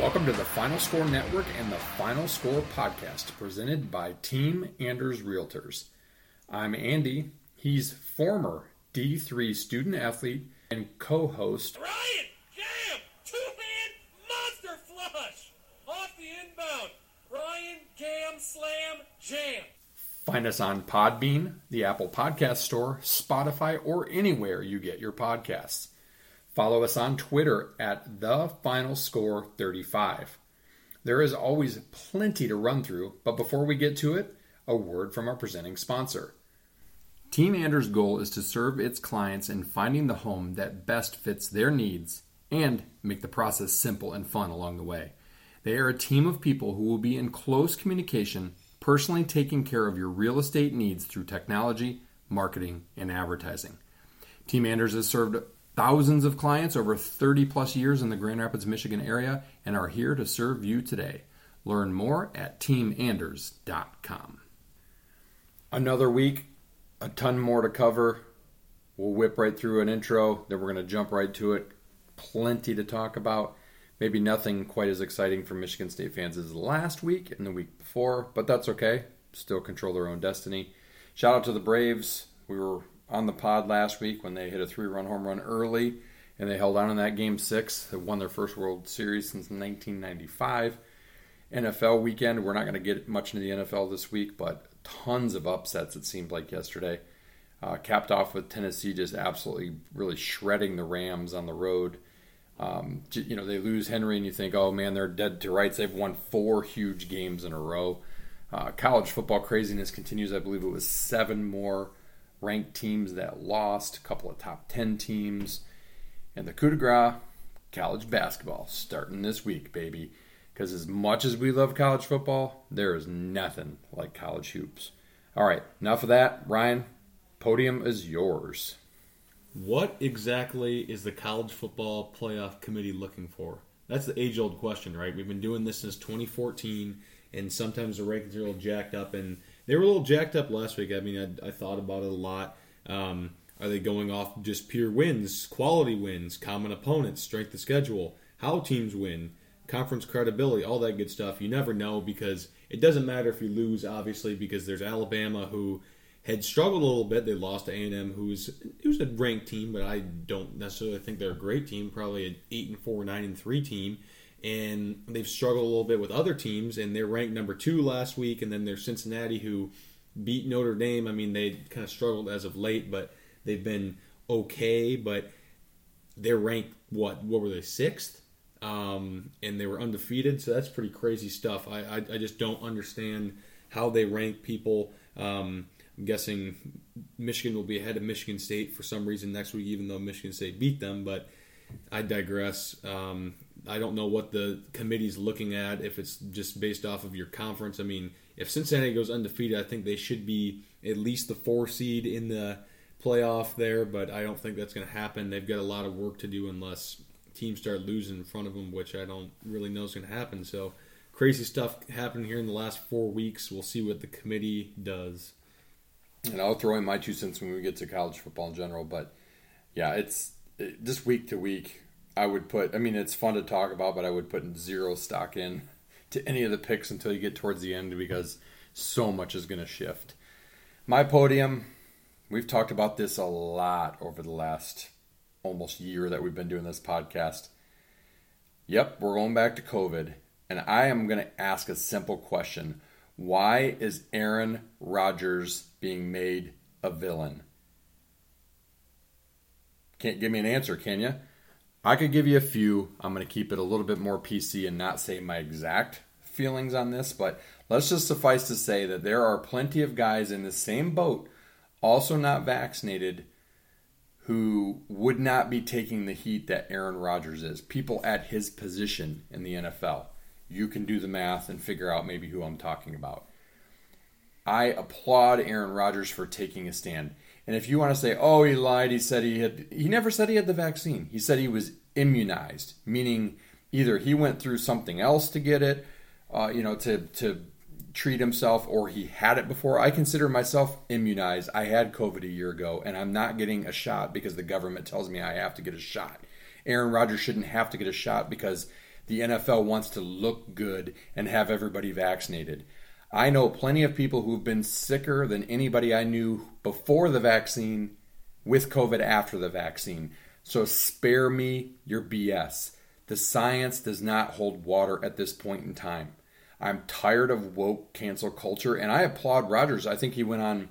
Welcome to the Final Score Network and the Final Score Podcast, presented by Team Anders Realtors. I'm Andy. He's former D3 student athlete and co host. Ryan, jam! Two hand monster flush! Off the inbound. Ryan, cam, slam, jam. Find us on Podbean, the Apple Podcast Store, Spotify, or anywhere you get your podcasts. Follow us on Twitter at the Final Score 35. There is always plenty to run through, but before we get to it, a word from our presenting sponsor. Team Anders' goal is to serve its clients in finding the home that best fits their needs and make the process simple and fun along the way. They are a team of people who will be in close communication, personally taking care of your real estate needs through technology, marketing, and advertising. Team Anders has served thousands of clients over 30 plus years in the Grand Rapids, Michigan area and are here to serve you today. Learn more at teamanders.com. Another week, a ton more to cover. We'll whip right through an intro, then we're going to jump right to it. Plenty to talk about. Maybe nothing quite as exciting for Michigan State fans as last week and the week before, but that's okay. Still control their own destiny. Shout out to the Braves. We were on the pod last week when they hit a three run home run early and they held on in that game six. They won their first World Series since 1995. NFL weekend, we're not going to get much into the NFL this week, but tons of upsets it seemed like yesterday. Uh, capped off with Tennessee just absolutely really shredding the Rams on the road. Um, you know, they lose Henry and you think, oh man, they're dead to rights. They've won four huge games in a row. Uh, college football craziness continues. I believe it was seven more ranked teams that lost, a couple of top 10 teams. And the coup de grace, college basketball, starting this week, baby. Because as much as we love college football, there is nothing like college hoops. All right, enough of that. Ryan, podium is yours. What exactly is the college football playoff committee looking for? That's the age old question, right? We've been doing this since 2014, and sometimes the rankings are a little jacked up, and they were a little jacked up last week. I mean, I, I thought about it a lot. Um, are they going off just pure wins, quality wins, common opponents, strength of schedule, how teams win, conference credibility, all that good stuff? You never know because it doesn't matter if you lose, obviously, because there's Alabama who had struggled a little bit. They lost to A&M, who's who's a ranked team, but I don't necessarily think they're a great team. Probably an eight and four, nine and three team, and they've struggled a little bit with other teams. And they're ranked number two last week, and then there's Cincinnati who beat Notre Dame. I mean, they kind of struggled as of late, but they've been okay. But they're ranked what? What were they sixth? Um, and they were undefeated, so that's pretty crazy stuff. I, I, I just don't understand how they rank people. Um, I'm guessing Michigan will be ahead of Michigan State for some reason next week, even though Michigan State beat them. But I digress. Um, I don't know what the committee's looking at, if it's just based off of your conference. I mean, if Cincinnati goes undefeated, I think they should be at least the four seed in the playoff there, but I don't think that's going to happen. They've got a lot of work to do unless teams start losing in front of them, which I don't really know is going to happen. So, crazy stuff happened here in the last four weeks. We'll see what the committee does. And I'll throw in my two cents when we get to college football in general. But yeah, it's it, just week to week. I would put. I mean, it's fun to talk about, but I would put zero stock in to any of the picks until you get towards the end because so much is going to shift. My podium. We've talked about this a lot over the last almost year that we've been doing this podcast. Yep, we're going back to COVID, and I am going to ask a simple question why is Aaron Rodgers being made a villain? Can't give me an answer, can you? I could give you a few. I'm going to keep it a little bit more PC and not say my exact feelings on this, but let's just suffice to say that there are plenty of guys in the same boat, also not vaccinated, who would not be taking the heat that Aaron Rodgers is. People at his position in the NFL you can do the math and figure out maybe who I'm talking about. I applaud Aaron Rodgers for taking a stand. And if you want to say, "Oh, he lied. He said he had he never said he had the vaccine. He said he was immunized, meaning either he went through something else to get it, uh, you know, to to treat himself or he had it before. I consider myself immunized. I had COVID a year ago and I'm not getting a shot because the government tells me I have to get a shot. Aaron Rodgers shouldn't have to get a shot because the NFL wants to look good and have everybody vaccinated. I know plenty of people who've been sicker than anybody I knew before the vaccine with COVID after the vaccine. So spare me your BS. The science does not hold water at this point in time. I'm tired of woke cancel culture, and I applaud Rodgers. I think he went on,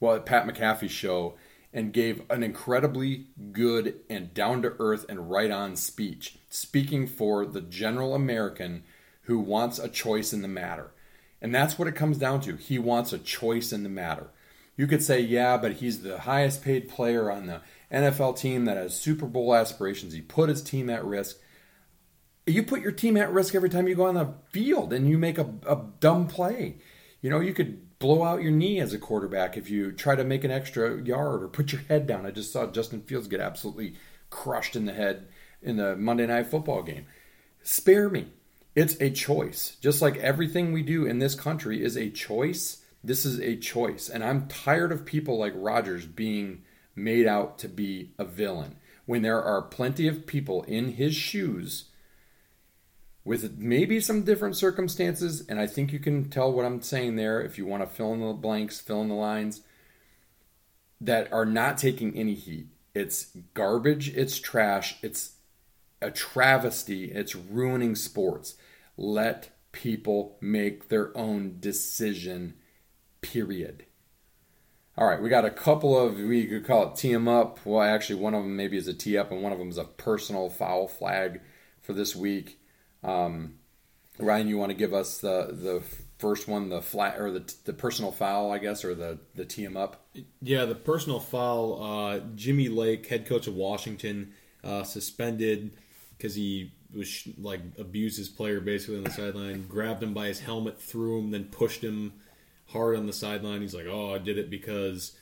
well, Pat McAfee's show and gave an incredibly good and down to earth and right on speech, speaking for the general American who wants a choice in the matter. And that's what it comes down to. He wants a choice in the matter. You could say, yeah, but he's the highest paid player on the NFL team that has Super Bowl aspirations. He put his team at risk. You put your team at risk every time you go on the field and you make a, a dumb play. You know, you could blow out your knee as a quarterback if you try to make an extra yard or put your head down. I just saw Justin Fields get absolutely crushed in the head in the Monday Night Football game. Spare me. It's a choice. Just like everything we do in this country is a choice, this is a choice. And I'm tired of people like Rodgers being made out to be a villain when there are plenty of people in his shoes with maybe some different circumstances. And I think you can tell what I'm saying there if you want to fill in the blanks, fill in the lines that are not taking any heat. It's garbage, it's trash, it's a travesty, it's ruining sports. Let people make their own decision, period. All right, we got a couple of we could call it tee 'em up. Well, actually, one of them maybe is a tee up, and one of them is a personal foul flag for this week. Um, Ryan, you want to give us the the first one, the flat or the the personal foul, I guess, or the the tee 'em up? Yeah, the personal foul. Uh, Jimmy Lake, head coach of Washington, uh, suspended because he was like abused his player basically on the sideline, grabbed him by his helmet, threw him, then pushed him hard on the sideline. He's like, "Oh, I did it because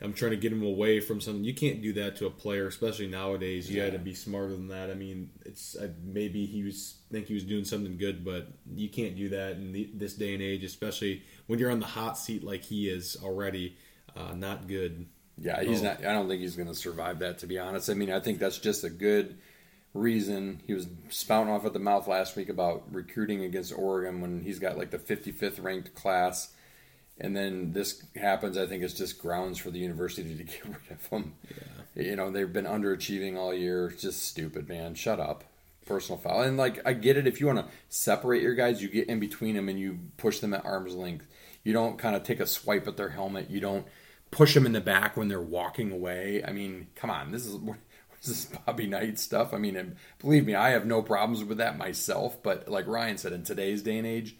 I'm trying to get him away from something." You can't do that to a player, especially nowadays. You Yeah. got to be smarter than that. I mean, it's uh, maybe he was think he was doing something good, but you can't do that in the, this day and age, especially when you're on the hot seat like he is already. Uh, not good. Yeah, he's Oh. not. I don't think he's going to survive that. To be honest, I mean, I think that's just a good reason. He was spouting off at the mouth last week about recruiting against Oregon when he's got like the 55th ranked class, and then this happens. I think it's just grounds for the university to get rid of him. Yeah. You know, they've been underachieving all year. It's just stupid, man. Shut up. Personal foul. And like, I get it. If you want to separate your guys, you get in between them and you push them at arm's length. You don't kind of take a swipe at their helmet. You don't push them in the back when they're walking away. I mean, come on, this is this is Bobby Knight stuff. I mean, believe me, I have no problems with that myself. But like Ryan said, in today's day and age,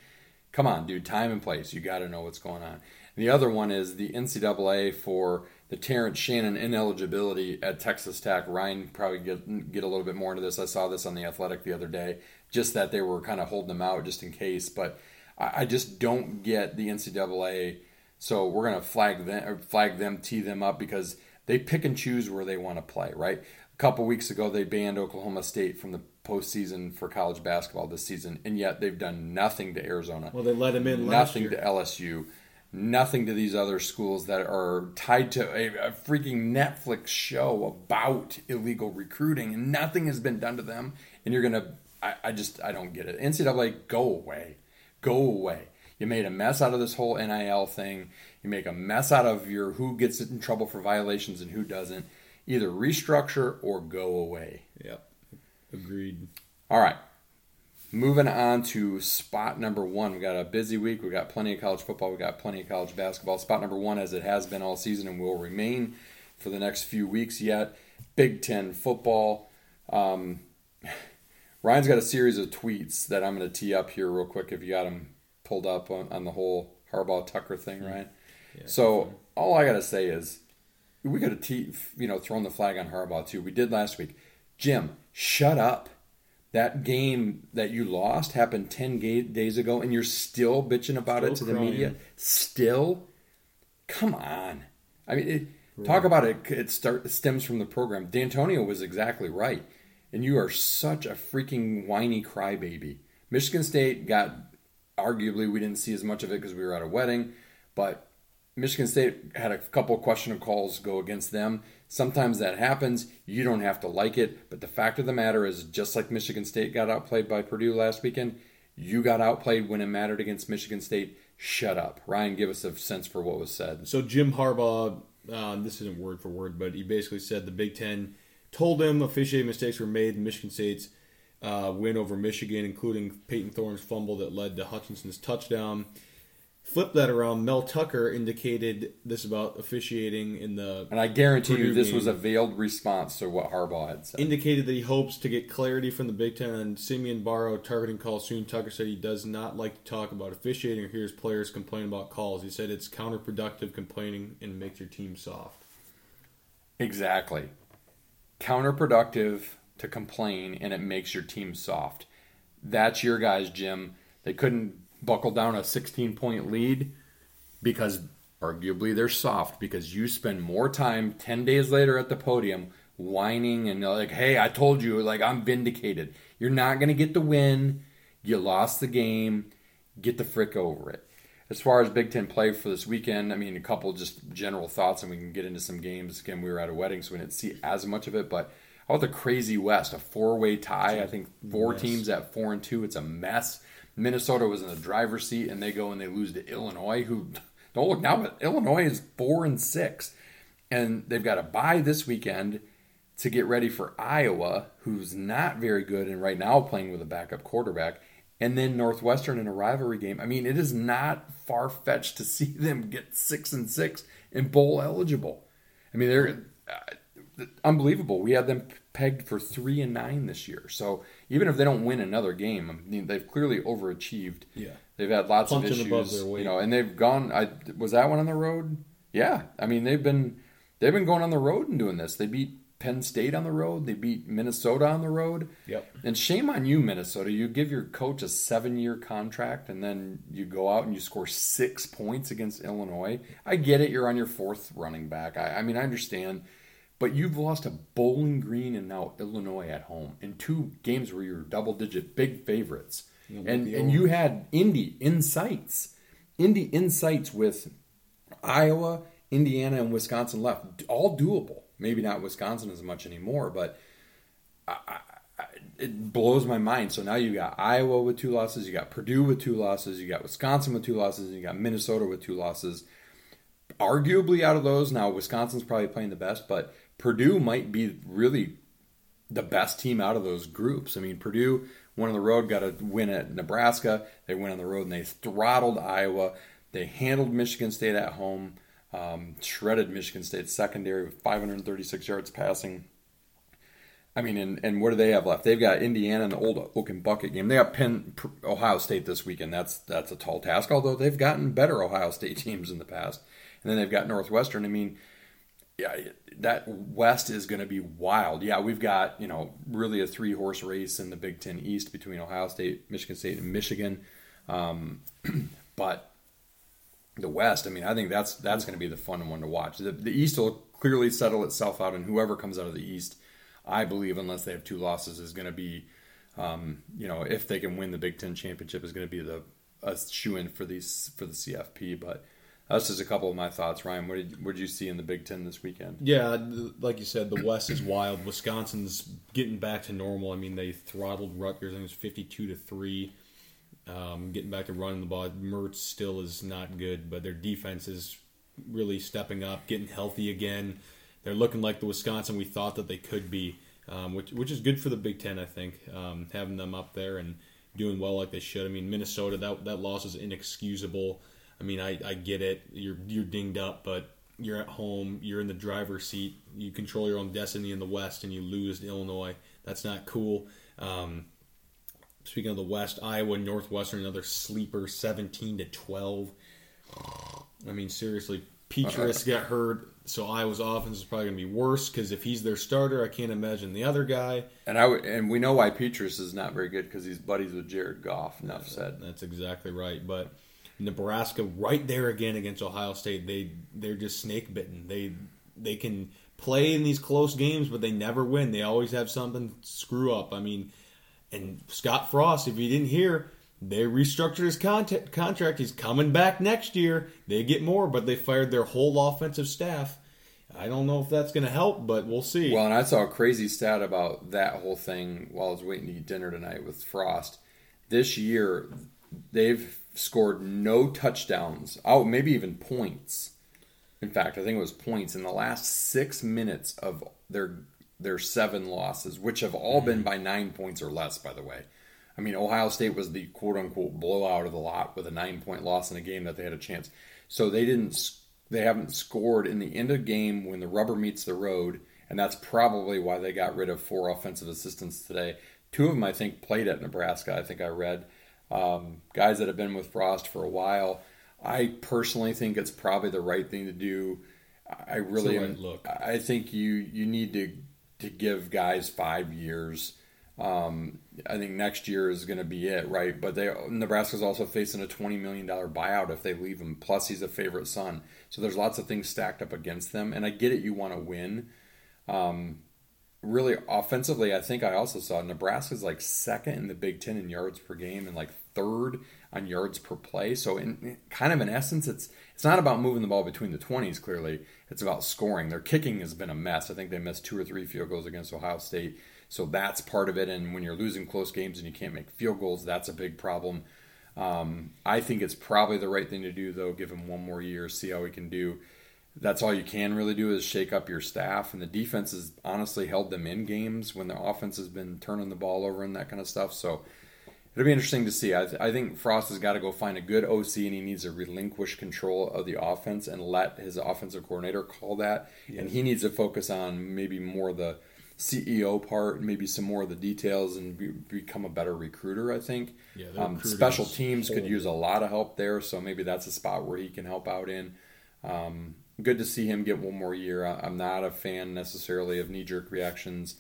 come on, dude, time and place. You got to know what's going on. And the other one is the NCAA for the Terrence Shannon ineligibility at Texas Tech. Ryan probably get get a little bit more into this. I saw this on the Athletic the other day, just that they were kind of holding them out just in case. But I, I just don't get the NCAA. So we're gonna flag them, flag them, tee them up because they pick and choose where they want to play. Right. A couple weeks ago, they banned Oklahoma State from the postseason for college basketball this season, and yet they've done nothing to Arizona Well, they let him in last nothing to LSU, nothing to these other schools that are tied to a, a freaking Netflix show about illegal recruiting, and nothing has been done to them. And you're gonna, I, I just, I don't get it. NCAA, go away, go away. You made a mess out of this whole NIL thing. You make a mess out of your who gets in trouble for violations and who doesn't. Either restructure or go away. Yep. Agreed. All right. Moving on to spot number one. We got a busy week. We got plenty of college football. We got plenty of college basketball. Spot number one, as it has been all season and will remain for the next few weeks yet. Big Ten football. Um, Ryan's got a series of tweets that I'm going to tee up here real quick. If you got them pulled up on, on the whole Harbaugh Tucker thing, Ryan. so all I got to say is we could have te- you know thrown the flag on Harbaugh too. We did last week. Jim, shut up. That game that you lost happened 10 ga- days ago, and you're still bitching about it to Still the media? Still? Come on. I mean, it, talk about it. It, start, it stems from the program. Dantonio was exactly right. And you are such a freaking whiny crybaby. Michigan State got, arguably, we didn't see as much of it because we were at a wedding, but Michigan State had a couple questionable calls go against them. Sometimes that happens. You don't have to like it, but the fact of the matter is, just like Michigan State got outplayed by Purdue last weekend, you got outplayed when it mattered against Michigan State. Shut up, Ryan. Give us a sense for what was said. So Jim Harbaugh, uh, this isn't word for word, but he basically said the Big Ten told him officiating mistakes were made in Michigan State's uh, win over Michigan, including Payton Thorne's fumble that led to Hutchinson's touchdown. Flip that around. Mel Tucker indicated this about officiating in the. And I guarantee Purdue you, this game. was a veiled response to what Harbaugh had said. indicated that he hopes to get clarity from the Big Ten on Simeon Barrow targeting calls soon. Tucker said he does not like to talk about officiating or hears players complain about calls. He said it's counterproductive complaining and makes your team soft. Exactly. Counterproductive to complain and it makes your team soft. That's your guys, Jim. They couldn't buckle down a 16 point lead because arguably they're soft because you spend more time 10 days later at the podium whining and like, hey, I told you, like, I'm vindicated. You're not going to get the win. You lost the game. Get the frick over it. As far as Big Ten play for this weekend, I mean, a couple just general thoughts, and we can get into some games. Again, we were at a wedding, so we didn't see as much of it. But how about the crazy West? A four-way tie. I think four teams at four and two. It's a mess. Minnesota was in the driver's seat, and they go and they lose to Illinois, who don't look now, but Illinois is four and six, and they've got a bye this weekend to get ready for Iowa, who's not very good and right now playing with a backup quarterback, and then Northwestern in a rivalry game. I mean, it is not far fetched to see them get six and six and bowl eligible. I mean, they're uh, unbelievable. We had them pegged for three and nine this year. So even if they don't win another game, I mean, they've clearly overachieved. Yeah. They've had lots Punching of issues, above their weight. you know, and they've gone. I was that one on the road. Yeah, I mean they've been they've been going on the road and doing this. They beat Penn State on the road. They beat Minnesota on the road. Yep. And shame on you, Minnesota. You give your coach a seven year contract and then you go out and you score six points against Illinois. I get it. You're on your fourth running back. I, I mean, I understand. But you've lost to Bowling Green and now Illinois at home in two games where you're double digit big favorites. And, the and you had Indy insights. Indy insights with Iowa, Indiana, and Wisconsin left. All doable. Maybe not Wisconsin as much anymore, but I, I- it blows my mind. So now you got Iowa with two losses, you got Purdue with two losses, you got Wisconsin with two losses, and you got Minnesota with two losses. Arguably, out of those, now Wisconsin's probably playing the best, but Purdue might be really the best team out of those groups. I mean, Purdue went on the road, got a win at Nebraska. They went on the road and they throttled Iowa. They handled Michigan State at home, um, shredded Michigan State secondary with 536 yards passing. I mean, and, and what do they have left? They've got Indiana in the old Oaken Bucket game. They got Penn, Ohio State this weekend. That's that's a tall task. Although they've gotten better Ohio State teams in the past, and then they've got Northwestern. I mean, yeah, that West is going to be wild. Yeah, we've got you know really a three horse race in the Big Ten East between Ohio State, Michigan State, and Michigan. Um, but the West, I mean, I think that's that's going to be the fun one to watch. The, the East will clearly settle itself out, and whoever comes out of the East, I believe, unless they have two losses, is going to be, um, you know, if they can win the Big Ten championship, is going to be the a shoe in for these for the CFP. But that's just a couple of my thoughts. Ryan, what did what did you see in the Big Ten this weekend? Yeah, like you said, the West is wild. Wisconsin's getting back to normal. I mean, they throttled Rutgers. I think it was fifty-two to three. Um, getting back to running the ball. Mertz still is not good, but their defense is really stepping up, getting healthy again. They're looking like the Wisconsin we thought that they could be, um, which which is good for the Big Ten. I think um, having them up there and doing well like they should. I mean, Minnesota that that loss is inexcusable. I mean, I, I get it. You're you're dinged up, but you're at home. You're in the driver's seat. You control your own destiny in the West, and you lose to Illinois. That's not cool. Um, speaking of the West, Iowa Northwestern, another sleeper, seventeen to twelve. I mean, seriously, Petras got hurt, so Iowa's offense is probably going to be worse because if he's their starter, I can't imagine the other guy. And I would, and we know why Petras is not very good because he's buddies with Jared Goff. Enough said. That's exactly right. But Nebraska, right there again against Ohio State, they they're just snake bitten. They they can play in these close games, but they never win. They always have something screw up. I mean, and Scott Frost, if you didn't hear, They restructured his contract. He's coming back next year. They get more, but they fired their whole offensive staff. I don't know if that's going to help, but we'll see. Well, and I saw a crazy stat about that whole thing while I was waiting to eat dinner tonight with Frost. This year, they've scored no touchdowns. Oh, maybe even points. In fact, I think it was points in the last six minutes of their their seven losses, which have all been mm. by nine points or less. By the way, I mean Ohio State was the quote unquote blowout of the lot with a nine point loss in a game that they had a chance. So they didn't. They haven't scored in the end of the game when the rubber meets the road, and that's probably why they got rid of four offensive assistants today. Two of them, I think, played at Nebraska. I think I read um, guys that have been with Frost for a while. I personally think it's probably the right thing to do. I really right am, look. I think you you need to to give guys five years. Um, I think next year is going to be it, right? But they Nebraska's also facing a twenty million dollar buyout if they leave him. Plus, he's a favorite son, so there's lots of things stacked up against them. And I get it, you want to win. Um, really, offensively, I think I also saw Nebraska's like second in the Big Ten in yards per game and like third on yards per play. So, in kind of in essence, it's it's not about moving the ball between the twenties. Clearly, it's about scoring. Their kicking has been a mess. I think they missed two or three field goals against Ohio State. So that's part of it. And when you're losing close games and you can't make field goals, that's a big problem. Um, I think it's probably the right thing to do, though. Give him one more year, see how he can do. That's all you can really do is shake up your staff. And the defense has honestly held them in games when the offense has been turning the ball over and that kind of stuff. So it'll be interesting to see. I, th- I think Frost has got to go find a good OC and he needs to relinquish control of the offense and let his offensive coordinator call that. And he needs to focus on maybe more the CEO part, maybe some more of the details, and be, become a better recruiter. I think. Yeah, um, special teams could use a lot of help there, so maybe that's a spot where he can help out in. Um, good to see him get one more year. I- I'm not a fan necessarily of knee jerk reactions.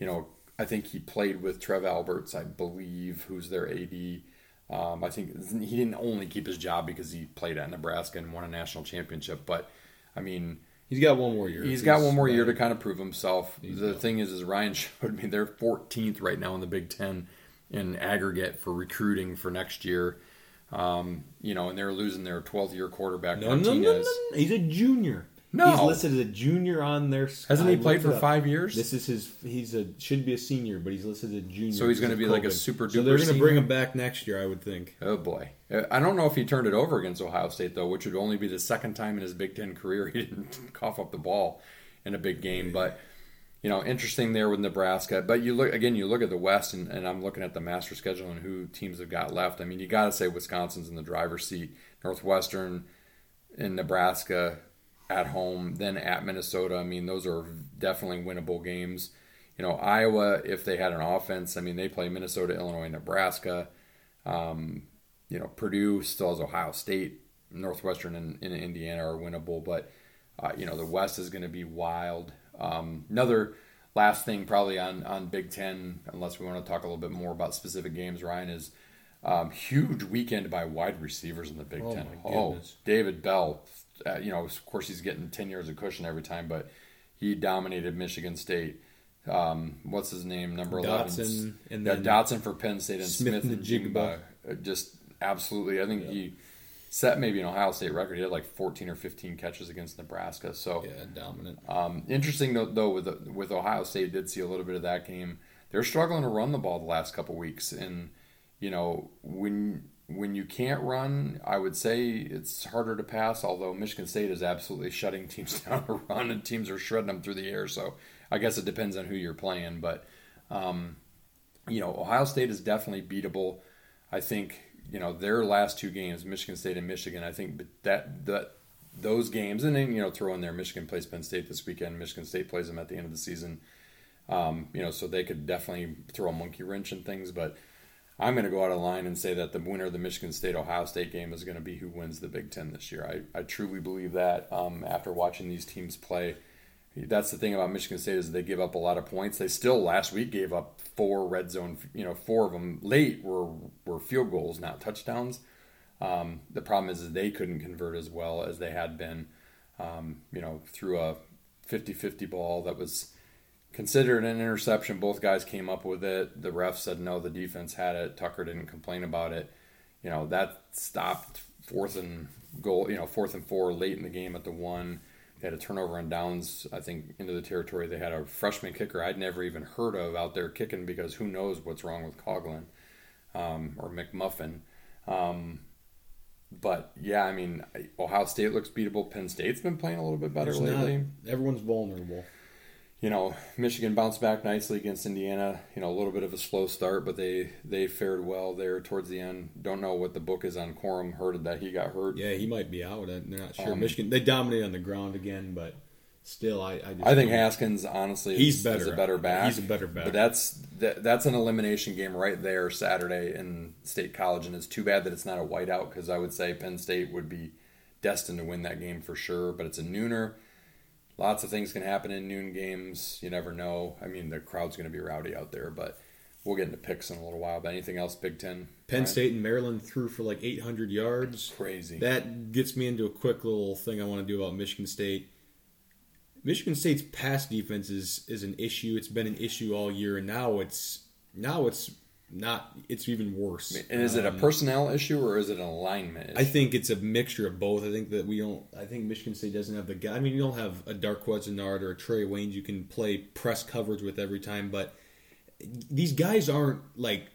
You know, I think he played with Trev Alberts, I believe, who's their AD. Um, I think he didn't only keep his job because he played at Nebraska and won a national championship, but I mean, He's got one more year. He's got one more year to kind of prove himself. the thing is, is Ryan showed me they're 14th right now in the Big Ten in aggregate for recruiting for next year. Um, you know, and they're losing their 12th year quarterback No, no, no, no, no. He's a junior. No. he's listed as a junior on their. Hasn't he played for five years? This is his. He's a should be a senior, but he's listed as a junior. So he's gonna of be like a COVID. super So they're going to bring him back next year, I would think. Oh boy, Uh, I don't know if he turned it over against Ohio State though, which would only be the second time in his Big Ten career he didn't cough up the ball in a big game. But you know, interesting there with Nebraska. But you look again, you look at the West, and, and I'm looking at the master schedule and who teams have got left. I mean, you got to say Wisconsin's in the driver's seat. Northwestern and Nebraska at home, then at Minnesota. I mean, those are definitely winnable games. You know, Iowa, if they had an offense, I mean, they play Minnesota, Illinois, Nebraska. Um, you know, Purdue still has Ohio State, Northwestern, and, and Indiana are winnable, but uh, you know the West is going to be wild. Um, another last thing, probably on on Big Ten, unless we want to talk a little bit more about specific games. Ryan is um, huge weekend by wide receivers in the Big Oh, Ten. Oh. David Bell. Uh, you know, of course, he's getting ten years of cushion every time, but he dominated Michigan State. Um, what's his name? Number eleven. Dotson, and yeah, Dotson for Penn State and Smith Smith, and Jigba. Uh, Just absolutely, I think he set maybe an Ohio State record. He had like 14 or 15 catches against Nebraska. So Yeah, dominant. um, interesting though, though with with Ohio State, did see a little bit of that game. They're struggling to run the ball the last couple weeks, and you know when when you can't run, I would say it's harder to pass. Although Michigan State is absolutely shutting teams down to run, and teams are shredding them through the air. So I guess it depends on who you're playing, but um, you know Ohio State is definitely beatable. I think you know their last two games, Michigan State and Michigan. I think that that those games, and then you know throw in there Michigan plays Penn State this weekend. Michigan State plays them at the end of the season. Um, you know, so they could definitely throw a monkey wrench in things. But I'm going to go out of line and say that the winner of the Michigan State Ohio State game is going to be who wins the Big Ten this year. I, I truly believe that um, after watching these teams play. That's the thing about Michigan State is they give up a lot of points. They still last week gave up four red zone. You know, four of them late were were field goals, not touchdowns. Um, the problem is, is they couldn't convert as well as they had been. Um, you know, through a 50-50 ball that was considered an interception. Both guys came up with it. The ref said no, the defense had it. Tucker didn't complain about it. you know that stopped fourth and goal, you know fourth and four late in the game at the one. They had a turnover on downs, I think, into the territory. They had a freshman kicker I'd never even heard of out there kicking because who knows what's wrong with Coghlin um, or McMuffin. Um, but yeah, I mean, Ohio State looks beatable. Penn State's been playing a little bit better It's lately. not- everyone's vulnerable. You know, Michigan bounced back nicely against Indiana. You know, a little bit of a slow start, but they they fared well there towards the end. Don't know what the book is on Corum. Heard that he got hurt. Yeah, he might be out. They're not sure. Um, Michigan they dominate on the ground again, but still, I I, just I think Haskins honestly He's is better. a better back. He's a better back. But that's that, that's an elimination game right there Saturday in State College, and it's too bad that it's not a whiteout because I would say Penn State would be destined to win that game for sure. But it's a nooner. Lots of things can happen in noon games. You never know. I mean, the crowd's going to be rowdy out there, but we'll get into picks in a little while. But anything else, Big Ten? Penn Ryan? State and Maryland threw for like 800 yards. crazy. That gets me into a quick little thing I want to do about Michigan State. Michigan State's pass defense is, is an issue. It's been an issue all year, and now it's now it's not. It's even worse. and is it a Um, personnel issue or is it an alignment issue? I think it's a mixture of both. I think that we don't. I think Michigan State doesn't have the guy. I mean, you don't have a Darqueze Dennard or a Trey Waynes you can play press coverage with every time, but these guys aren't like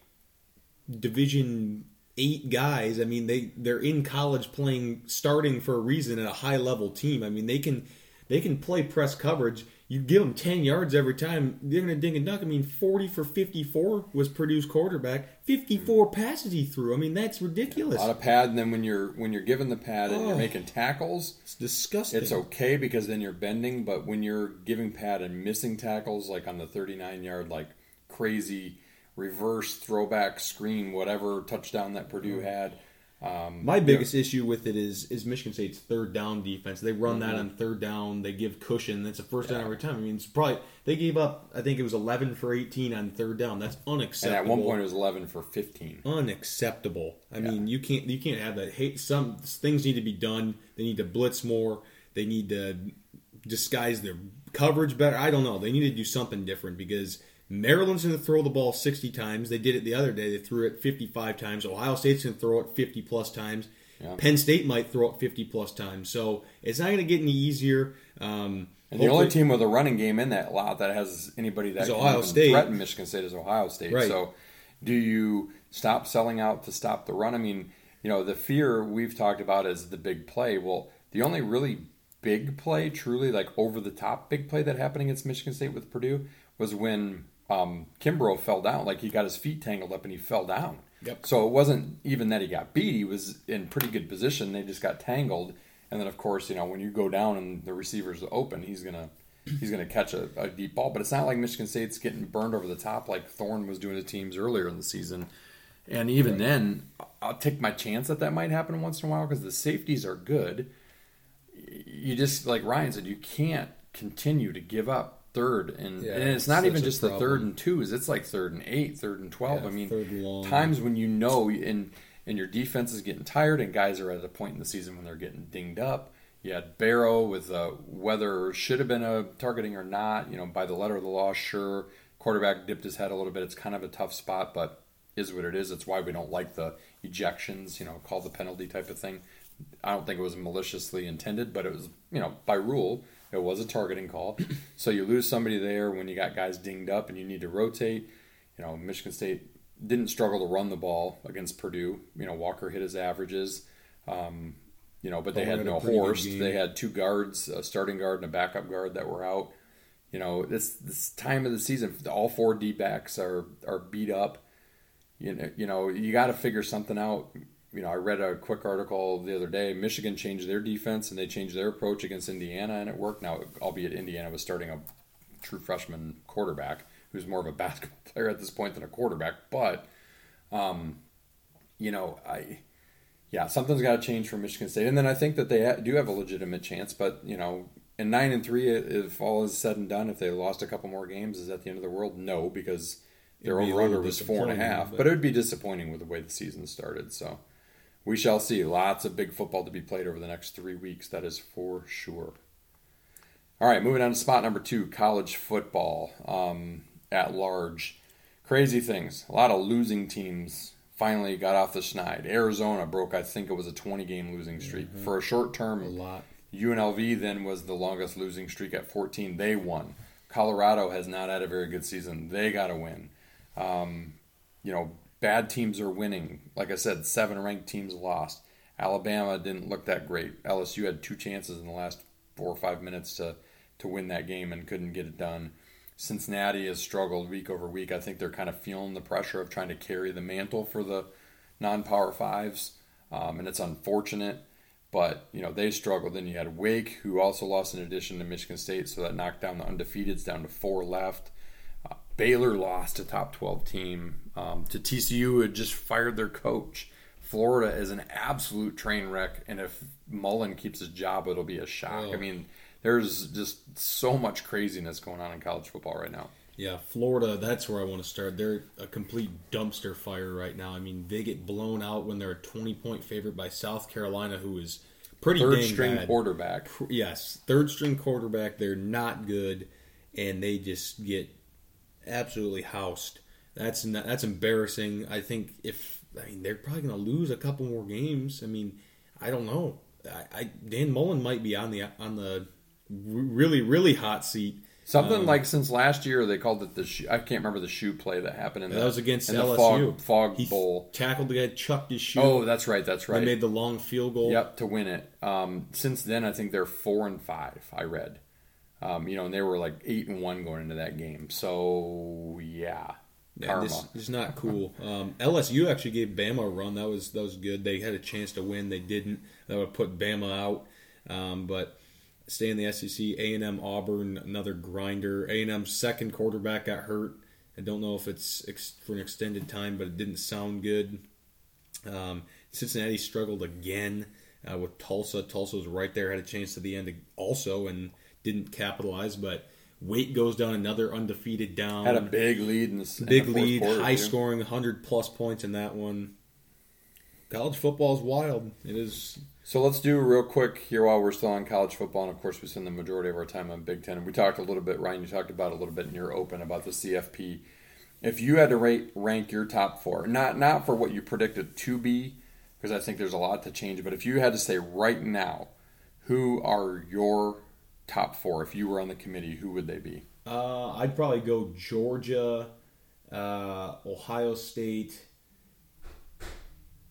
Division eight guys. I mean, they they're in college playing, starting for a reason at a high level team. I mean, they can they can play press coverage. You give them ten yards every time, they're gonna ding and dunk. I mean, forty for fifty four was Purdue's quarterback. Fifty four mm. passes he threw. I mean, that's ridiculous. a lot of pad, and then when you're when you're given the pad and you're Oh. making tackles, It's disgusting. it's okay because then you're bending. But when you're giving pad and missing tackles, like on the 39 yard, like crazy reverse throwback screen, whatever touchdown that Purdue had. Um, My biggest issue with it is is Michigan State's third down defense. They run that Mm-hmm. on third down. They give cushion. That's a first down every time. I mean, it's probably they gave up. I think it was 11 for 18 on third down. That's and unacceptable. at one point it was 11 for 15. unacceptable. I mean, you can't you can't have that. Hey, some things need to be done. They need to blitz more. They need to disguise their coverage better. I don't know. They need to do something different because Maryland's going to throw the ball 60 times. They did it the other day. They threw it 55 times. Ohio State's going to throw it 50 plus times. Yeah. Penn State might throw it 50 plus times. So it's not going to get any easier. Um, And the only team with a running game in that lot that has anybody that Is can Ohio State. threaten Michigan State is Ohio State. Right. So, do you stop selling out to stop the run? I mean, you know, the fear we've talked about is the big play. Well, the only really big play, truly like over the top big play that happened against Michigan State with Purdue was when um, Kimbrough fell down. Like he got his feet tangled up and he fell down. Yep. So it wasn't even that he got beat. He was in pretty good position. They just got tangled. And then, of course, you know, when you go down and the receiver's open, he's gonna he's gonna catch a, a deep ball. But it's not like Michigan State's getting burned over the top like Thorne was doing to teams earlier in the season. And even then, I'll take my chance that that might happen once in a while because the safeties are good. You just like Ryan said, you can't continue to give up third and, Yeah, and it's not even just the third problem. and twos. It's like third and eight, third and twelve. Yeah, I mean, times when you know and and your defense is getting tired and guys are at a point in the season when they're getting dinged up. You had Barrow with uh, whether should have been a targeting or not. You know, by the letter of the law, sure. Quarterback dipped his head a little bit. It's kind of a tough spot, but is what it is. It's why we don't like the ejections. You know, call the penalty type of thing. I don't think it was maliciously intended, but it was you know by rule it was a targeting call. so you lose somebody there when you got guys dinged up and you need to rotate. You know, Michigan State didn't struggle to run the ball against Purdue. You know, Walker hit his averages. Um, you know, but they had had no horse. They had two guards, a starting guard and a backup guard that were out. You know, this this time of the season, all four D backs are are beat up. You know, you know, you got to figure something out. You know, I read a quick article the other day. Michigan changed their defense and they changed their approach against Indiana, and it worked. Now, albeit Indiana was starting a true freshman quarterback who's more of a basketball player at this point than a quarterback, but um, you know, I yeah, something's got to change for Michigan State, and then I think that they do have a legitimate chance. But you know, in nine and three, if all is said and done, if they lost a couple more games, is that the end of the world? No, because their over under was four and a half. but- But it would be disappointing with the way the season started. So we shall see. Lots of big football to be played over the next three weeks. That is for sure. All right, moving on to spot number two, college football um, at large. Crazy things. A lot of losing teams finally got off the schneid. Arizona broke, I think it was a 20 game losing streak. For a short term, A lot. UNLV then was the longest losing streak at 14. They won. Colorado has not had a very good season. They got to win. Um, you know, bad teams are winning. Like I said, seven ranked teams lost. Alabama didn't look that great. LSU had two chances in the last four or five minutes to to win that game and couldn't get it done. Cincinnati has struggled week over week. I think they're kind of feeling the pressure of trying to carry the mantle for the non-power fives, um, and it's unfortunate. But you know they struggled. Then you had Wake, who also lost in addition to Michigan State, so that knocked down the undefeateds down to four left. Baylor lost a top twelve team um, to TCU, who had just fired their coach. Florida is an absolute train wreck, and if Mullen keeps his job, it'll be a shock. Oh. I mean, there's just so much craziness going on in college football right now. Yeah, Florida, that's where I want to start. They're a complete dumpster fire right now. I mean, they get blown out when they're a 20 point favorite by South Carolina, who is pretty Third dang string bad. quarterback. Yes, third string quarterback. They're not good, and they just get absolutely housed. That's not, that's embarrassing. I think if I mean they're probably going to lose a couple more games. I mean, I don't know. I, I Dan Mullen might be on the on the really really hot seat. Something Um, like since last year they called it the shoe, I can't remember the shoe play that happened in That the, was against in LSU. fog, fog he bowl. tackled the guy, chucked his shoe. Oh, that's right, that's They right. made the long field goal. Yep, to win it. Um, since then, I think they're four and five. I read, um, you know, and they were like eight and one going into that game. So yeah, Yeah, karma. this is not cool. Um, LSU actually gave Bama a run. That was that was good. They had a chance to win. They didn't. That would put Bama out. Um, but stay in the SEC. A and M Auburn, another grinder. A and M's second quarterback got hurt. I don't know if it's ex- for an extended time, but it didn't sound good. Um, Cincinnati struggled again uh, with Tulsa. Tulsa was right there, had a chance to the end also, and didn't capitalize. But Wake goes down another undefeated down. Had a big lead in this in Big the lead, quarter, high too. scoring, 100 plus points in that one. College football is wild. It is. So let's do real quick here while we're still on college football, and of course we spend the majority of our time on Big Ten. And we talked a little bit, Ryan. You talked about a little bit in your open about the CFP. If you had to rate rank your top four, not not for what you predicted to be, because I think there's a lot to change, but if you had to say right now, who are your top four? If you were on the committee, who would they be? Uh, I'd probably go Georgia, uh, Ohio State,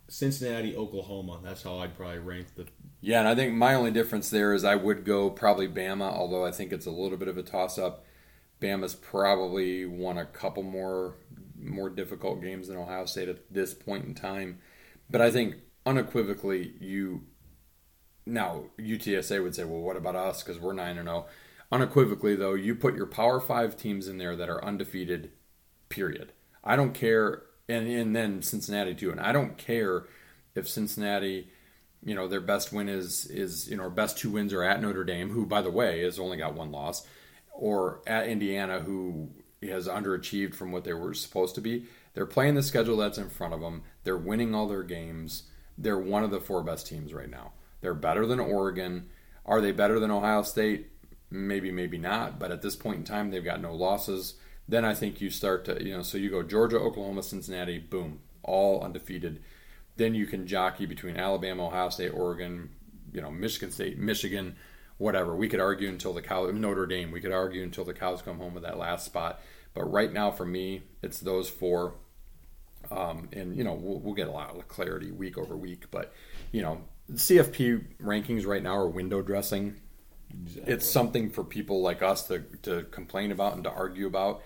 Cincinnati, Oklahoma. That's how I'd probably rank the. Yeah, and I think my only difference there is I would go probably Bama, although I think it's a little bit of a toss up. Bama's probably won a couple more more difficult games than Ohio State at this point in time. But I think unequivocally you now UTSA would say, well, what about us? Because we're nine and zero. Unequivocally, though, you put your Power Five teams in there that are undefeated. Period. I don't care, and and then Cincinnati too. And I don't care if Cincinnati, you know, their best win is is you know, best two wins are at Notre Dame, who by the way has only got one loss, or at Indiana, who has underachieved from what they were supposed to be. They're playing the schedule that's in front of them. They're winning all their games. They're one of the four best teams right now. They're better than Oregon. Are they better than Ohio State? Maybe, maybe not. But at this point in time, they've got no losses. Then I think you start to, you know, so you go Georgia, Oklahoma, Cincinnati, boom, all undefeated. Then you can jockey between Alabama, Ohio State, Oregon, you know, Michigan State, Michigan, whatever. We could argue until the cow, Notre Dame. We could argue until the cows come home with that last spot. But right now, for me, it's those four. Um, and you know, we'll, we'll get a lot of clarity week over week. But you know, the CFP rankings right now are window dressing. It's something for people like us to to complain about and to argue about.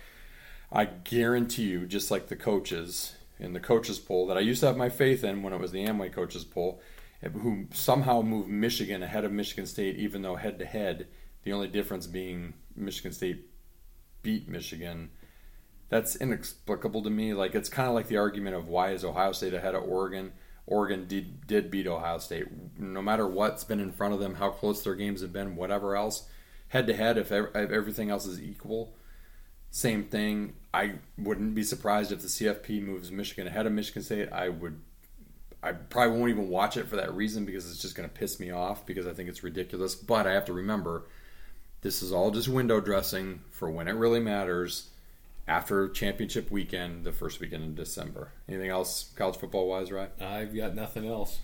I guarantee you, just like the coaches in the coaches poll that I used to have my faith in when it was the Amway coaches poll, eh, who somehow moved Michigan ahead of Michigan State, even though head to head, the only difference being Michigan State beat Michigan. That's inexplicable to me. Like it's kind of like the argument of why is Ohio State ahead of Oregon? Oregon did did beat Ohio State. No matter what's been in front of them, how close their games have been, whatever else, head to head, if if everything else is equal, same thing. I wouldn't be surprised if the CFP moves Michigan ahead of Michigan State. I would. I probably won't even watch it for that reason because it's just going to piss me off because I think it's ridiculous. But I have to remember, this is all just window dressing for when it really matters. After championship weekend, the first weekend in December. Anything else college football wise, right? I've got nothing else.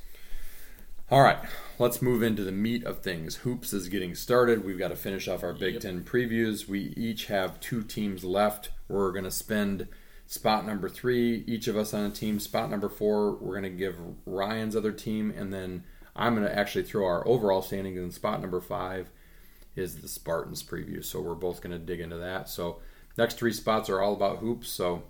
All right, let's move into the meat of things. Hoops is getting started. We've got to finish off our Big Yep. Ten previews. We each have two teams left. We're going to spend spot number three, each of us on a team. Spot number four, we're going to give Ryan's other team, and then I'm going to actually throw our overall standings. And spot number five is the Spartans preview. So we're both going to dig into that. So next three spots are all about hoops. So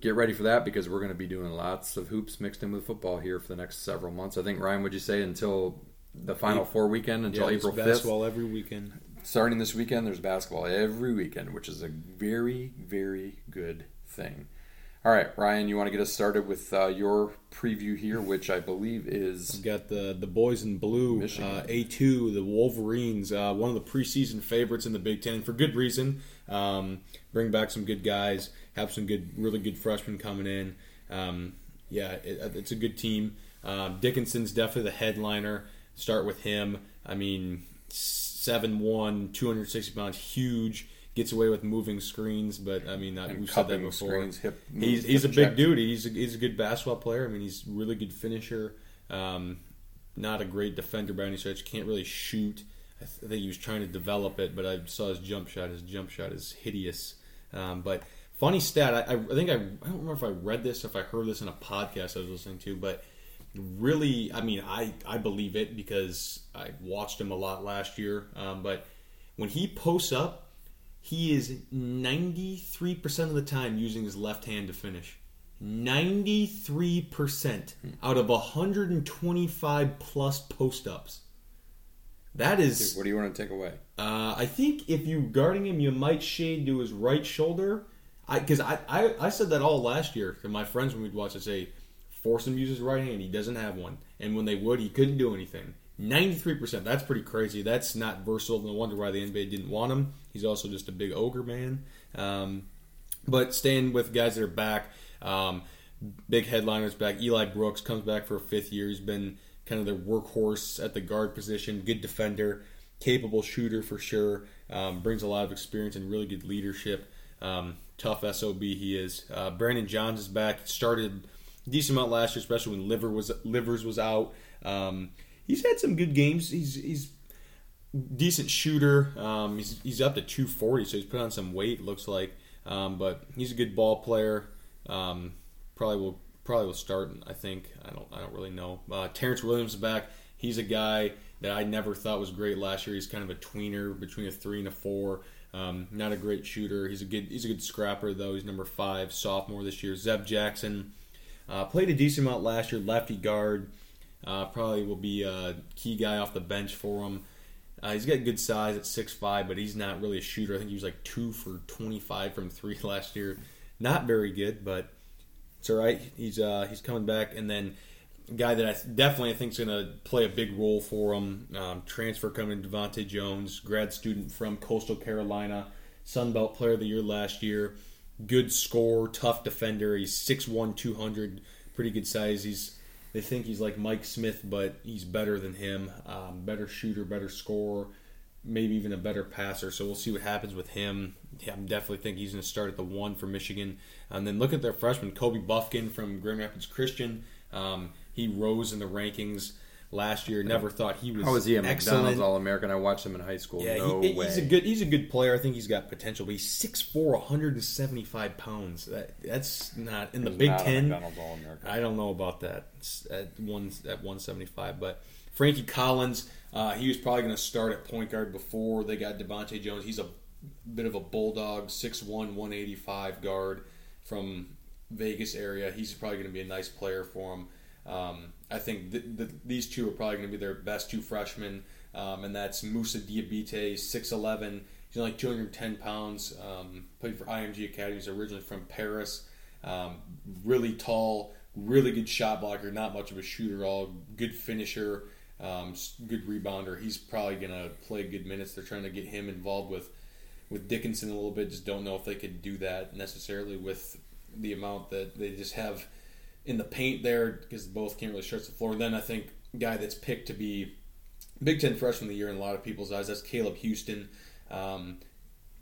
get ready for that because we're going to be doing lots of hoops mixed in with football here for the next several months. I think Ryan, would you say until the Final Four weekend until yeah, April fifth? basketball every weekend. Starting this weekend, there's basketball every weekend, which is a very very good thing. All right, Ryan, you want to get us started with uh, your preview here, which I believe is We've got the the boys in blue, uh, A two, the Wolverines, uh, one of the preseason favorites in the Big Ten for good reason. Um, bring back some good guys, have some good, really good freshmen coming in. Um, yeah, it, it's a good team. Um, Dickinson's definitely the headliner. Start with him. I mean, seven one, 260 pounds, huge. Gets away with moving screens, but I mean, And we've said that before. screens, hip he's moves, he's a hip big dude. He's a, he's a good basketball player. I mean, he's a really good finisher. Um, not a great defender by any stretch. Can't really shoot. I, th- I think he was trying to develop it, but I saw his jump shot. His jump shot is hideous. Um, but funny stat. I, I I think I, I don't remember if I read this if I heard this in a podcast I was listening to, but really, I mean, I I believe it because I watched him a lot last year. Um, but when he posts up, he is 93% of the time using his left hand to finish. 93% out of 125 plus post ups. That is, What do you want to take away? uh, I think if you guarding him, you might shade to his right shoulder. Because I, I, I, said that all last year to my friends when we'd watch. I say, force him to use his right hand. He doesn't have one. And when they would, he couldn't do anything. 93%. That's pretty crazy. That's not versatile. No wonder why the NBA didn't want him. He's also just a big ogre man. Um, but staying with guys that are back, um, big headliners back. Eli Brooks comes back for a fifth year. He's been kind of their workhorse at the guard position. Good defender, capable shooter for sure. Um, brings a lot of experience and really good leadership. Um, tough sob he is. Uh, Brandon Johns is back. Started decent amount last year, especially when Liver was Livers was out. Um, he's had some good games. He's he's decent shooter. Um, he's, he's up to 240, so he's put on some weight. Looks like, um, but he's a good ball player. Um, probably will probably will start. I think I don't I don't really know. Uh, Terrance Williams is back. He's a guy that I never thought was great last year. He's kind of a tweener between a three and a four. Um, not a great shooter. He's a good he's a good scrapper though. He's number five sophomore this year. Zeb Jackson uh, played a decent amount last year. Lefty guard. Uh, probably will be a key guy off the bench for him. Uh, he's got good size at 6'5", but he's not really a shooter. I think he was like 2 for 25 from 3 last year. Not very good, but it's all right. He's uh, he's coming back. And then guy that I definitely I think is going to play a big role for him, um, transfer coming, DeVante' Jones, grad student from Coastal Carolina, Sun Belt Player of the Year last year. Good scorer, tough defender. He's 6'1", 200, pretty good size. He's they think he's like Mike Smith, but he's better than him. Um, better shooter, better scorer, maybe even a better passer. So we'll see what happens with him. Yeah, I definitely think he's going to start at the one for Michigan. And then look at their freshman, Kobe Bufkin from Grand Rapids Christian. Um, he rose in the rankings last year. Never thought he was. How was he a excellent. McDonald's All American? I watched him in high school. Yeah, no he, way. he's a good he's a good player. I think he's got potential, but he's 6'4", 175 pounds. That that's not in the Big Ten. McDonald's All American. I don't know about that It's at one at one seventy five, but Frankie Collins, uh, he was probably going to start at point guard before they got DeVante' Jones. He's a bit of a bulldog, 6'1", 185 guard from Vegas area. He's probably going to be a nice player for him. Um, I think th- th- these two are probably going to be their best two freshmen, um, and that's Moussa Diabate, 6'11". He's only 210 pounds. Um, played for IMG Academy. He's originally from Paris. Um, really tall, really good shot blocker. Not much of a shooter, at all good finisher, um, good rebounder. He's probably going to play good minutes. They're trying to get him involved with with Dickinson a little bit. Just don't know if they could do that necessarily with the amount that they just have in the paint there because both can't really stretch the floor. Then I think guy that's picked to be Big Ten freshman of the year in a lot of people's eyes. That's Caleb Houston, um,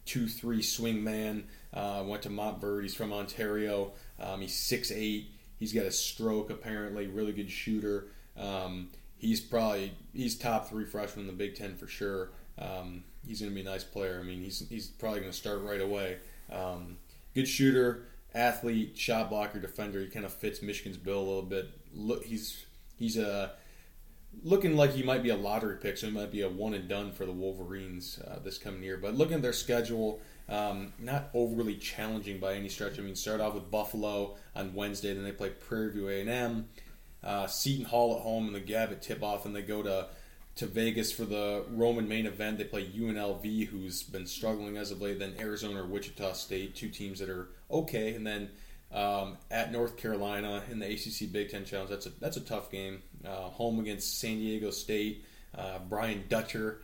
two three swing man. Uh, went to Montverde. He's from Ontario. Um, he's 6'8". He's got a stroke apparently. Really good shooter. Um, he's probably he's top three freshman in the Big Ten for sure. Um, he's going to be a nice player. I mean, he's he's probably going to start right away. Um, good shooter, athlete, shot blocker, defender. He kind of fits Michigan's bill a little bit. Look, he's he's a looking like he might be a lottery pick, so he might be a one and done for the Wolverines uh, this coming year. But looking at their schedule, um, not overly challenging by any stretch. I mean, start off with Buffalo on Wednesday, then they play Prairie View A and M, uh, Seton Hall at home, and the Gavitt tip off, and they go to to Vegas for the Roman main event. They play UNLV, who's been struggling as of late. Then Arizona or Wichita State, two teams that are okay, and then um, at North Carolina in the ACC Big Ten Challenge. That's a that's a tough game. Uh, home against San Diego State, uh, Brian Dutcher,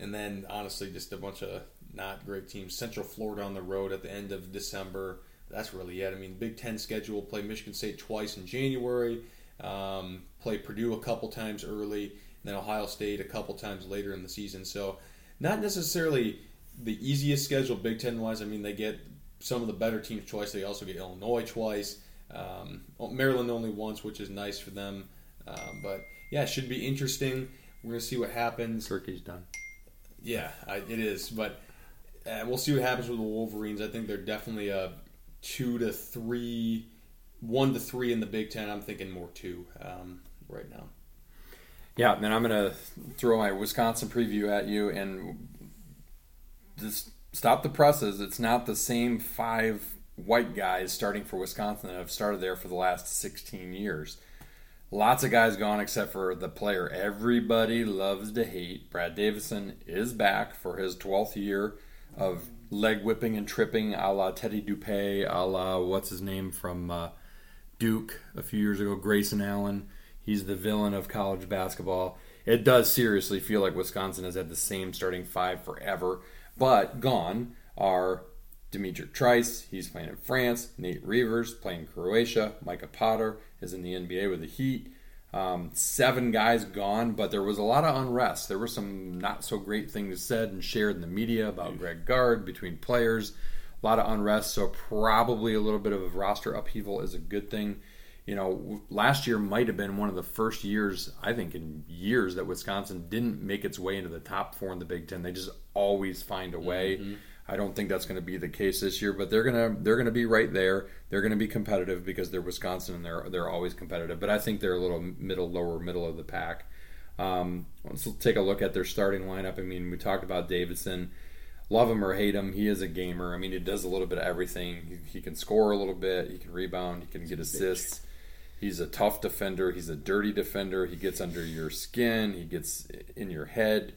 and then honestly just a bunch of not great teams. Central Florida on the road at the end of December. That's really it. I mean, Big Ten schedule play Michigan State twice in January, um, play Purdue a couple times early, and then Ohio State a couple times later in the season. So, not necessarily the easiest schedule Big Ten wise. I mean, they get some of the better teams twice. They also get Illinois twice. Um, Maryland only once, which is nice for them. Um, but yeah, it should be interesting. We're gonna see what happens. Turkey's done. Yeah, I, it is. But uh, we'll see what happens with the Wolverines. I think they're definitely a two to three, one to three in the Big Ten. I'm thinking more two um, right now. Yeah, then I'm going to throw my Wisconsin preview at you and just stop the presses. It's not the same five white guys starting for Wisconsin that have started there for the last 16 years. Lots of guys gone except for the player everybody loves to hate. Brad Davison is back for his 12th year of leg whipping and tripping a la Teddy Dupay, a la what's his name from uh, Duke a few years ago, Grayson Allen. He's the villain of college basketball. It does seriously feel like Wisconsin has had the same starting five forever. But gone are D'Mitrik Trice, he's playing in France. Nate Reuvers playing Croatia. Micah Potter is in the NBA with the Heat. Um, seven guys gone, but there was a lot of unrest. There were some not so great things said and shared in the media about Greg Gard between players. A lot of unrest, so probably a little bit of a roster upheaval is a good thing. You know, last year might have been one of the first years, I think, in years that Wisconsin didn't make its way into the top four in the Big Ten. They just always find a way. Mm-hmm. I don't think that's going to be the case this year, but they're gonna they're gonna be right there. They're going to be competitive because they're Wisconsin and they're they're always competitive. But I think they're a little middle, lower middle of the pack. Um, let's take a look at their starting lineup. I mean, we talked about Davison. Love him or hate him, he is a gamer. I mean, he does a little bit of everything. He, he can score a little bit. He can rebound. He can get assists. He's a tough defender. He's a dirty defender. He gets under your skin. He gets in your head.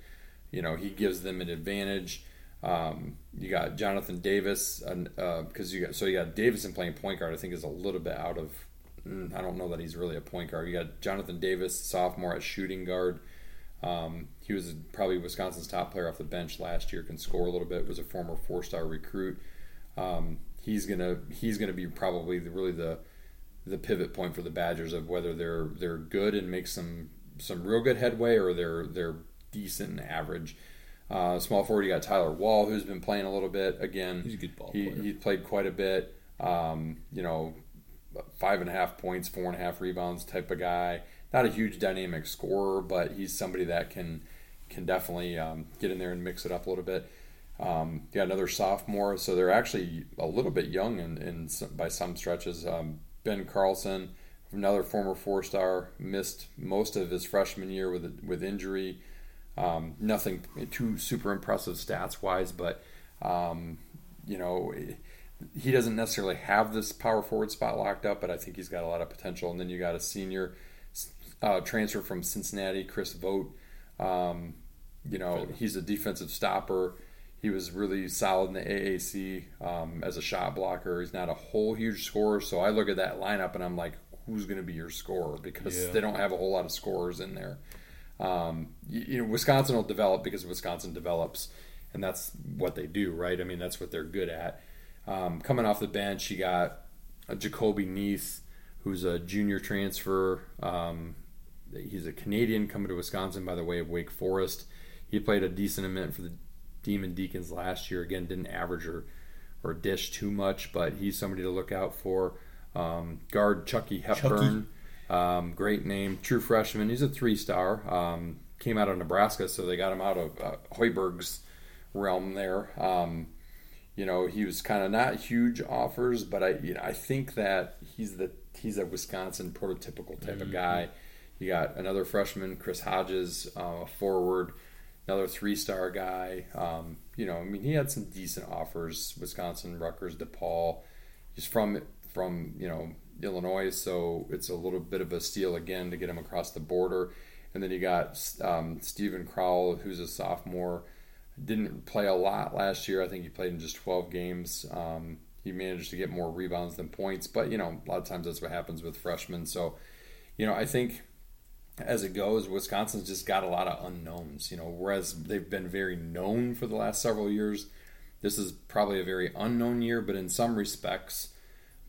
You know, he gives them an advantage. Um, you got Jonathan Davis because uh, you got so you got Davison playing point guard. I think is a little bit out of. Mm, I don't know that he's really a point guard. You got Jonathan Davis, sophomore at shooting guard. Um, he was probably Wisconsin's top player off the bench last year. Can score a little bit. Was a former four-star recruit. Um, he's gonna he's gonna be probably the, really the the pivot point for the Badgers of whether they're they're good and make some some real good headway or they're they're decent and average. Uh, small forward, you got Tyler Wahl, who's been playing a little bit. Again, he's a good ball he, player. He played quite a bit. Um, you know, five and a half points, four and a half rebounds type of guy. Not a huge dynamic scorer, but he's somebody that can can definitely um, get in there and mix it up a little bit. Um, yeah, another sophomore, so they're actually a little bit young in, in some, by some stretches. Um, ben Carlson, another former four star, missed most of his freshman year with with injury. Um, nothing too super impressive stats wise, but um, you know he doesn't necessarily have this power forward spot locked up, but I think he's got a lot of potential. And then you got a senior uh, transfer from Cincinnati, Chris Vogt. Um, you know he's a defensive stopper. He was really solid in the AAC um, as a shot blocker. He's not a whole huge scorer, so I look at that lineup and I'm like, who's going to be your scorer? Because yeah. they don't have a whole lot of scorers in there. Um, you, you, know, Wisconsin will develop because Wisconsin develops, and that's what they do, right? I mean, that's what they're good at. Um, coming off the bench, you got a Jahcobi Neath, who's a junior transfer. He's a Canadian coming to Wisconsin by the way of Wake Forest. He played a decent amount for the Demon Deacons last year. Again, didn't average or or dish too much, but he's somebody to look out for. Um, guard Chucky Hepburn, Um, great name, true freshman. He's a three star. Um, came out of Nebraska, so they got him out of uh, Hoiberg's realm there. Um, you know, he was kind of not huge offers, but I, you know, I think that he's the he's a Wisconsin prototypical type of guy. You got another freshman, Chris Hodges, uh, forward, another three-star guy. Um, you know, I mean, he had some decent offers. Wisconsin, Rutgers, DePaul. He's from from you know Illinois, so it's a little bit of a steal again to get him across the border. And then you got um, Steven Crowl, who's a sophomore. Didn't play a lot last year. I think he played in just 12 games. Um, he managed to get more rebounds than points, but you know, a lot of times that's what happens with freshmen. So, you know, I think as it goes, Wisconsin's just got a lot of unknowns. You know, whereas they've been very known for the last several years, this is probably a very unknown year. But in some respects,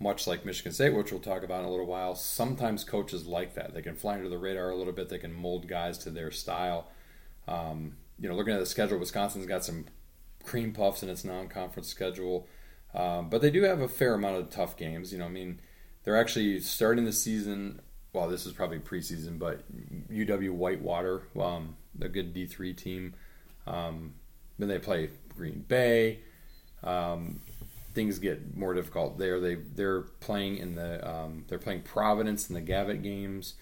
much like Michigan State, which we'll talk about in a little while, sometimes coaches like that. They can fly under the radar a little bit. They can mold guys to their style. Um, you know, looking at the schedule, Wisconsin's got some cream puffs in its non-conference schedule, um, but they do have a fair amount of tough games. You know, I mean, they're actually starting the season. Well, this is probably preseason, but UW Whitewater, um, a good D three team. Um, then they play Green Bay. Um, things get more difficult there. They they're playing in the um, they're playing Providence in the Gavitt games.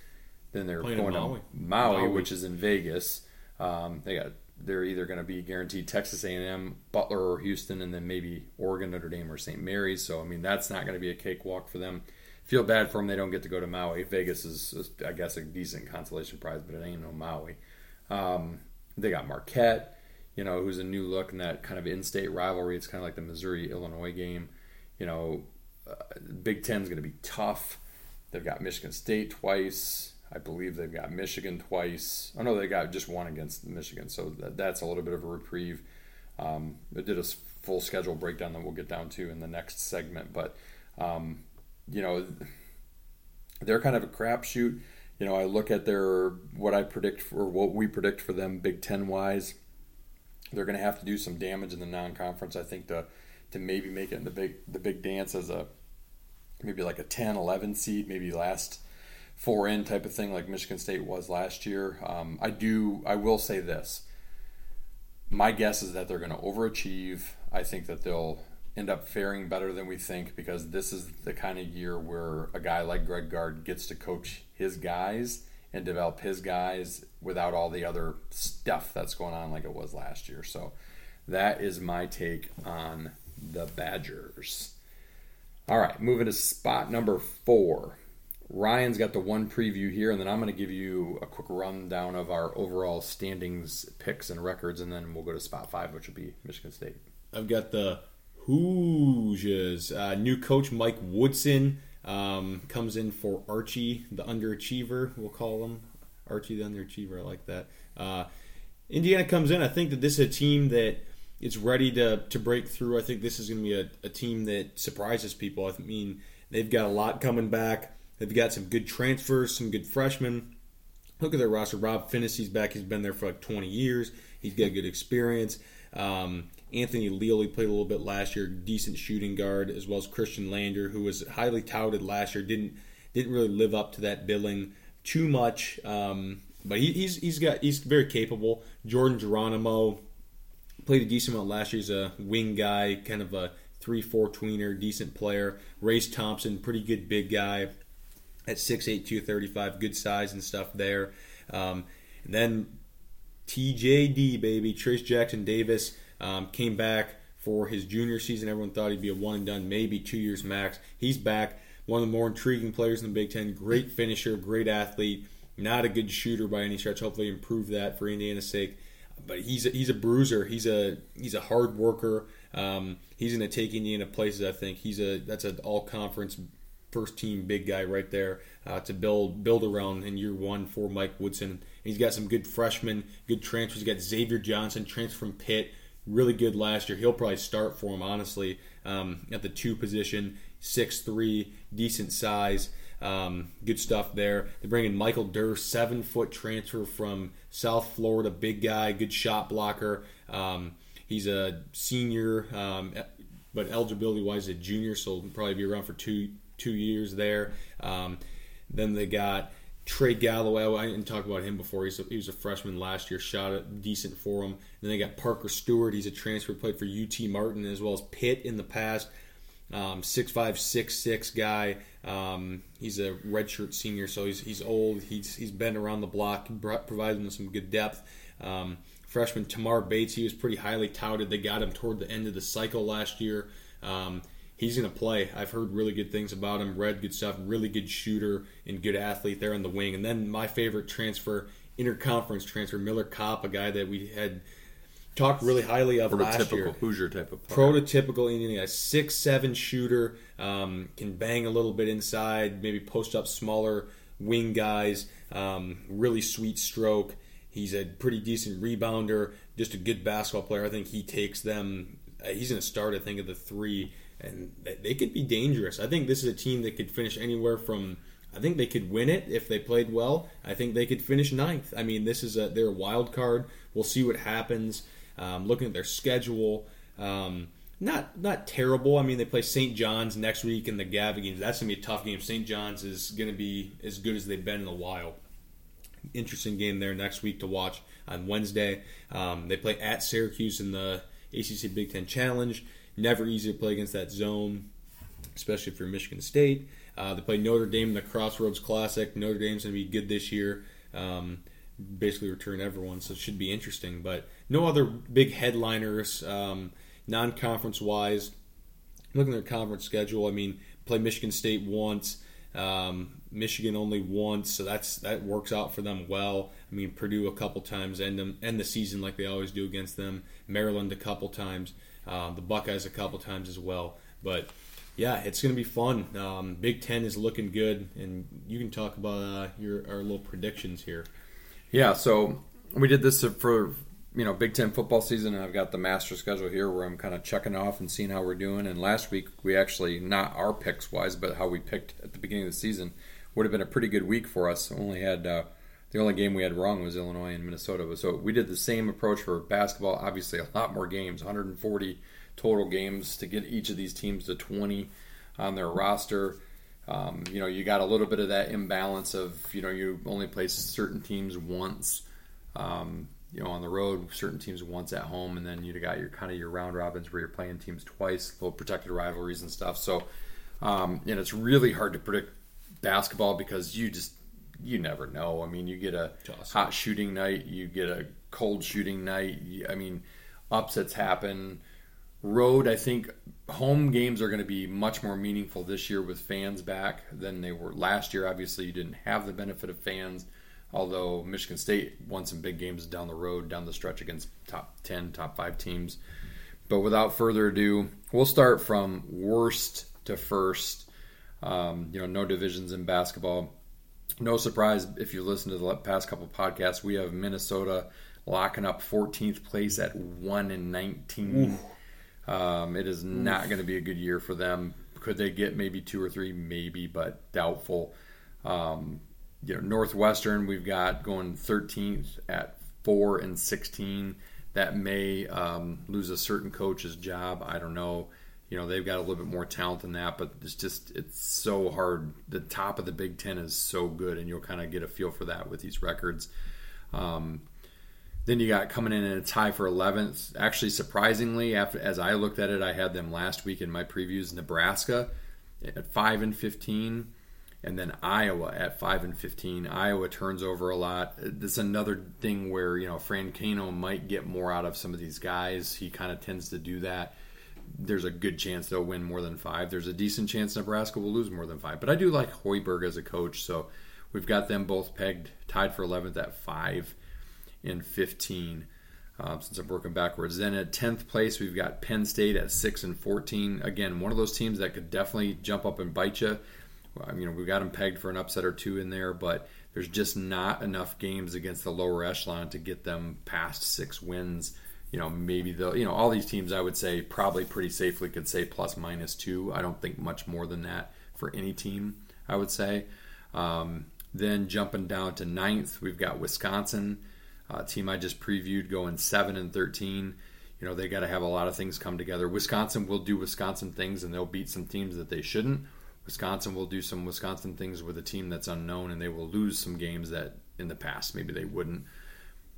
Then they're Playing going Maui. to Maui, Maui. which is in Vegas. Um, they got they're either going to be guaranteed Texas A&M, Butler, or Houston, and then maybe Oregon, Notre Dame, or St. Mary's. So I mean that's not going to be a cakewalk for them. Feel bad for them; they don't get to go to Maui. Vegas is, is I guess, a decent consolation prize, but it ain't no Maui. Um, they got Marquette you know, who's a new look in that kind of in-state rivalry. It's kind of like the Missouri-Illinois game. You know, uh, Big Ten's going to be tough. They've got Michigan State twice. I believe they've got Michigan twice. Oh no, they got just one against Michigan, so that, that's a little bit of a reprieve. Um, I did a full schedule breakdown that we'll get down to in the next segment, but um, you know, they're kind of a crapshoot. You know, I look at their what I predict for what we predict for them Big Ten wise they're going to have to do some damage in the non-conference i think to to maybe make it in the big the big dance as a maybe like a 10 11 seed maybe last four in type of thing like michigan state was last year. Um, i do i will say this. My guess is that they're going to overachieve. I think that they'll end up faring better than we think because this is the kind of year where a guy like greg gard gets to coach his guys and develop his guys without all the other stuff that's going on like it was last year. So that is my take on the Badgers. All right, moving to spot number four. Ryan's got the one preview here, and then I'm going to give you a quick rundown of our overall standings, picks, and records, and then we'll go to spot five, which will be Michigan State. I've got the Hoosiers. Uh, new coach Mike Woodson um, comes in for Archie, the underachiever. We'll call him Archie, the underachiever. I like that. Uh, Indiana comes in. I think that this is a team that is ready to, to break through. I think this is going to be a, a team that surprises people. I mean, they've got a lot coming back. They've got some good transfers, some good freshmen. Look at their roster. Rob Finney's back. He's been there for like 20 years. He's got good experience. Um, Anthony Leal, he played a little bit last year, decent shooting guard, as well as Khristian Lander, who was highly touted last year. Didn't didn't really live up to that billing too much, um, but he, he's he's got he's very capable. Jordan Geronimo played a decent amount last year. He's a wing guy, kind of a three four tweener, decent player. Race Thompson, pretty good big guy at 6'8", 235, good size and stuff there. Um, and then TJD, baby, Trayce Jackson-Davis um, came back for his junior season. Everyone thought he'd be a one and done, maybe two years max. He's back. One of the more intriguing players in the Big Ten. Great finisher, great athlete. Not a good shooter by any stretch. Hopefully, improve that for Indiana's sake. But he's a, he's a bruiser. He's a he's a hard worker. Um, he's going to take Indiana places. I think he's a that's an all conference first team big guy right there uh, to build build around in year one for Mike Woodson. He's got some good freshmen, good transfers. He's got Xavier Johnson, transfer from Pitt, really good last year. He'll probably start for him honestly um, at the two position, six three, decent size. Um, good stuff there. They bring in Michael Durr, seven foot transfer from South Florida, big guy, good shot blocker. Um, he's a senior. Um, but eligibility wise, a junior, so he'll probably be around for two two years there. Um, then they got Trey Galloway. I didn't talk about him before. He's a, he was a freshman last year, shot it decent for him. then they got Parker Stewart. He's a transfer, played for UT Martin as well as Pitt in the past. Um, six five six six guy. Um, he's a redshirt senior, so he's he's old. He's he's been around the block, providing them some good depth. Um, freshman Tamar Bates, he was pretty highly touted. They got him toward the end of the cycle last year. Um, he's going to play. I've heard really good things about him. Read good stuff. Really good shooter and good athlete there on the wing. And then my favorite transfer, interconference transfer, Miller Kopp, a guy that we had talked really highly of last year. Hoosier type of player. Prototypical Indian guy, six seven shooter, um, can bang a little bit inside, maybe post up smaller wing guys. Um, really sweet stroke. He's a pretty decent rebounder, just a good basketball player. I think he takes them. Uh, he's going to start, I think, at the three and they could be dangerous. I think this is a team that could finish anywhere from. I think they could win it if they played well. I think they could finish ninth. I mean, this is a wild card. We'll see what happens. Um, looking at their schedule, um, not not terrible. I mean, they play St. John's next week in the games. That's gonna be a tough game. St. John's is gonna be as good as they've been in a while. Interesting game there next week to watch on Wednesday. Um, they play at Syracuse in the ACC Big Ten Challenge. Never easy to play against that zone, especially for Michigan State. Uh, they play Notre Dame in the Crossroads Classic. Notre Dame's going to be good this year. Um, basically return everyone, so it should be interesting. But no other big headliners, um, non-conference wise. Looking at their conference schedule, I mean, play Michigan State once, um, Michigan only once, so that's that works out for them well. I mean, Purdue a couple times, end them end the season like they always do against them. Maryland a couple times um, the Buckeyes a couple times as well. But yeah, it's going to be fun. Um, Big Ten is looking good, and you can talk about uh, your our little predictions here. Yeah, so we did this for you know Big Ten football season, and I've got the master schedule here where I'm kind of checking off and seeing how we're doing. And last week we actually not our picks wise, but how we picked at the beginning of the season would have been a pretty good week for us. Only had uh, the only game we had wrong was Illinois and Minnesota. So we did the same approach for basketball. Obviously, a lot more games, 140 total games to get each of these teams to 20 on their roster. Um, you know, you got a little bit of that imbalance of you know you only play certain teams once. Um, you know, on the road, certain teams once at home, and then you got your kind of your round robins where you're playing teams twice, little protected rivalries and stuff. So, um, and it's really hard to predict basketball because you just you never know. I mean, you get a hot shooting night, you get a cold shooting night. I mean, upsets happen. Road, I think home games are going to be much more meaningful this year with fans back than they were last year. Obviously, you didn't have the benefit of fans, although Michigan State won some big games down the road, down the stretch against top 10, top 5 teams. But without further ado, we'll start from worst to first. Um, you know, no divisions in basketball no surprise if you listen to the past couple podcasts, we have Minnesota locking up 14th place at 1 and 19. Um, it is Oof. not going to be a good year for them. Could they get maybe two or three? Maybe, but doubtful. Um, you know, Northwestern, we've got going 13th at 4 and 16. That may um, lose a certain coach's job. I don't know you know they've got a little bit more talent than that but it's just it's so hard. The top of the big ten is so good and you'll kind of get a feel for that with these records. Um, then you got coming in in a tie for 11th actually surprisingly after as i looked at it i had them last week in my previews nebraska at 5 and 15 and then iowa at 5 and 15 iowa turns over a lot. This is another thing where you know Francona might get more out of some of these guys. He kind of tends to do that there's a good chance they'll win more than five. There's a decent chance Nebraska will lose more than five. But I do like Hoiberg as a coach, so we've got them both pegged, tied for 11th at five and 15. Um, since I'm working backwards. Then at 10th place, we've got Penn State at 6 and 14. Again, one of those teams that could definitely jump up and bite you. You know, we've got them pegged for an upset or two in there, but there's just not enough games against the lower echelon to get them past six wins you know, maybe the you know all these teams I would say probably pretty safely could say plus minus two. I don't think much more than that for any team. I would say. Um, then jumping down to ninth, we've got Wisconsin, team I just previewed going seven and thirteen. you know they got to have a lot of things come together. Wisconsin will do Wisconsin things, and they'll beat some teams that they shouldn't. Wisconsin will do some Wisconsin things with a team that's unknown, and they will lose some games that in the past maybe they wouldn't.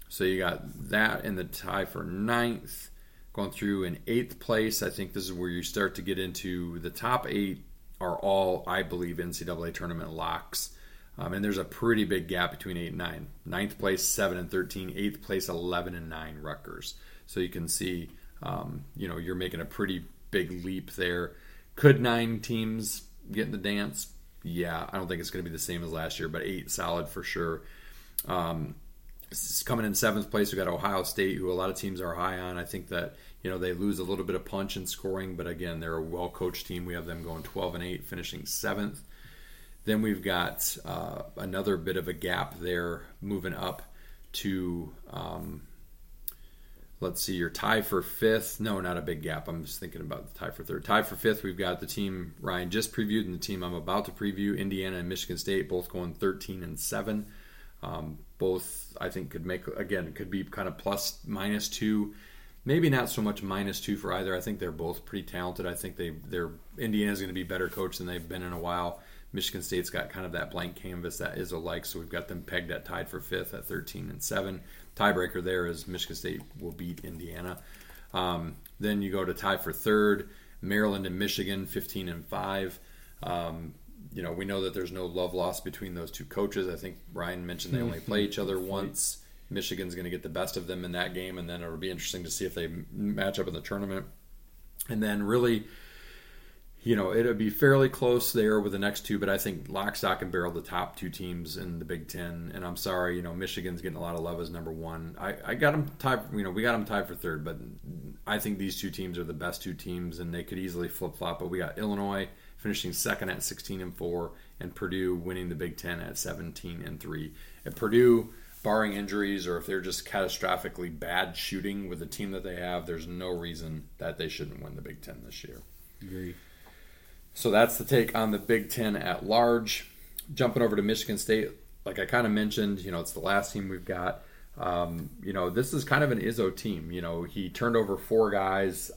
So you got that in the tie for ninth, going through in eighth place. I think this is where you start to get into the top eight are all, I believe, NCAA tournament locks. Um, and there's a pretty big gap between eight and nine. Ninth place, seven and 13. Eighth place, 11 and nine Rutgers. So you can see, um, you know, you're making a pretty big leap there. Could nine teams get in the dance? Yeah, I don't think it's going to be the same as last year, but eight solid for sure. Um, coming in seventh place, we got Ohio State, who a lot of teams are high on. I think that you know they lose a little bit of punch in scoring, but again, they're a well coached team. We have them going 12 and eight, finishing seventh. Then we've got uh, another bit of a gap there, moving up to. Um, let's see, your tie for fifth. No, not a big gap. I'm just thinking about the tie for third. Tie for fifth, we've got the team Ryan just previewed and the team I'm about to preview, Indiana and Michigan State, both going 13 and 7. Um, both, I think, could make, again, could be kind of plus minus two. Maybe not so much minus two for either. I think they're both pretty talented. I think they, they're Indiana's going to be better coach than they've been in a while. Michigan State's got kind of that blank canvas that is alike, so we've got them pegged at tied for fifth at 13 and 7. Tiebreaker there is Michigan State will beat Indiana. Um, then you go to tie for third, Maryland and Michigan, 15 and 5. Um, you know, we know that there's no love lost between those two coaches. I think Ryan mentioned they only play each mm-hmm. other once. Michigan's going to get the best of them in that game, and then it'll be interesting to see if they match up in the tournament. And then really you know, it'll be fairly close there with the next two, but I think lock, stock, and barrel the top two teams in the Big Ten. And I'm sorry, you know, Michigan's getting a lot of love as number one. I, I got them tied, you know, we got them tied for third, but I think these two teams are the best two teams, and they could easily flip flop. But we got Illinois finishing second at 16 and four, and Purdue winning the Big Ten at 17 and three. At Purdue, barring injuries or if they're just catastrophically bad shooting with the team that they have, there's no reason that they shouldn't win the Big Ten this year. Agree. So that's the take on the Big Ten at large. Jumping over to Michigan State, like I kind of mentioned, you know, it's the last team we've got. Um, you know, this is kind of an Izzo team. You know, he turned over four guys,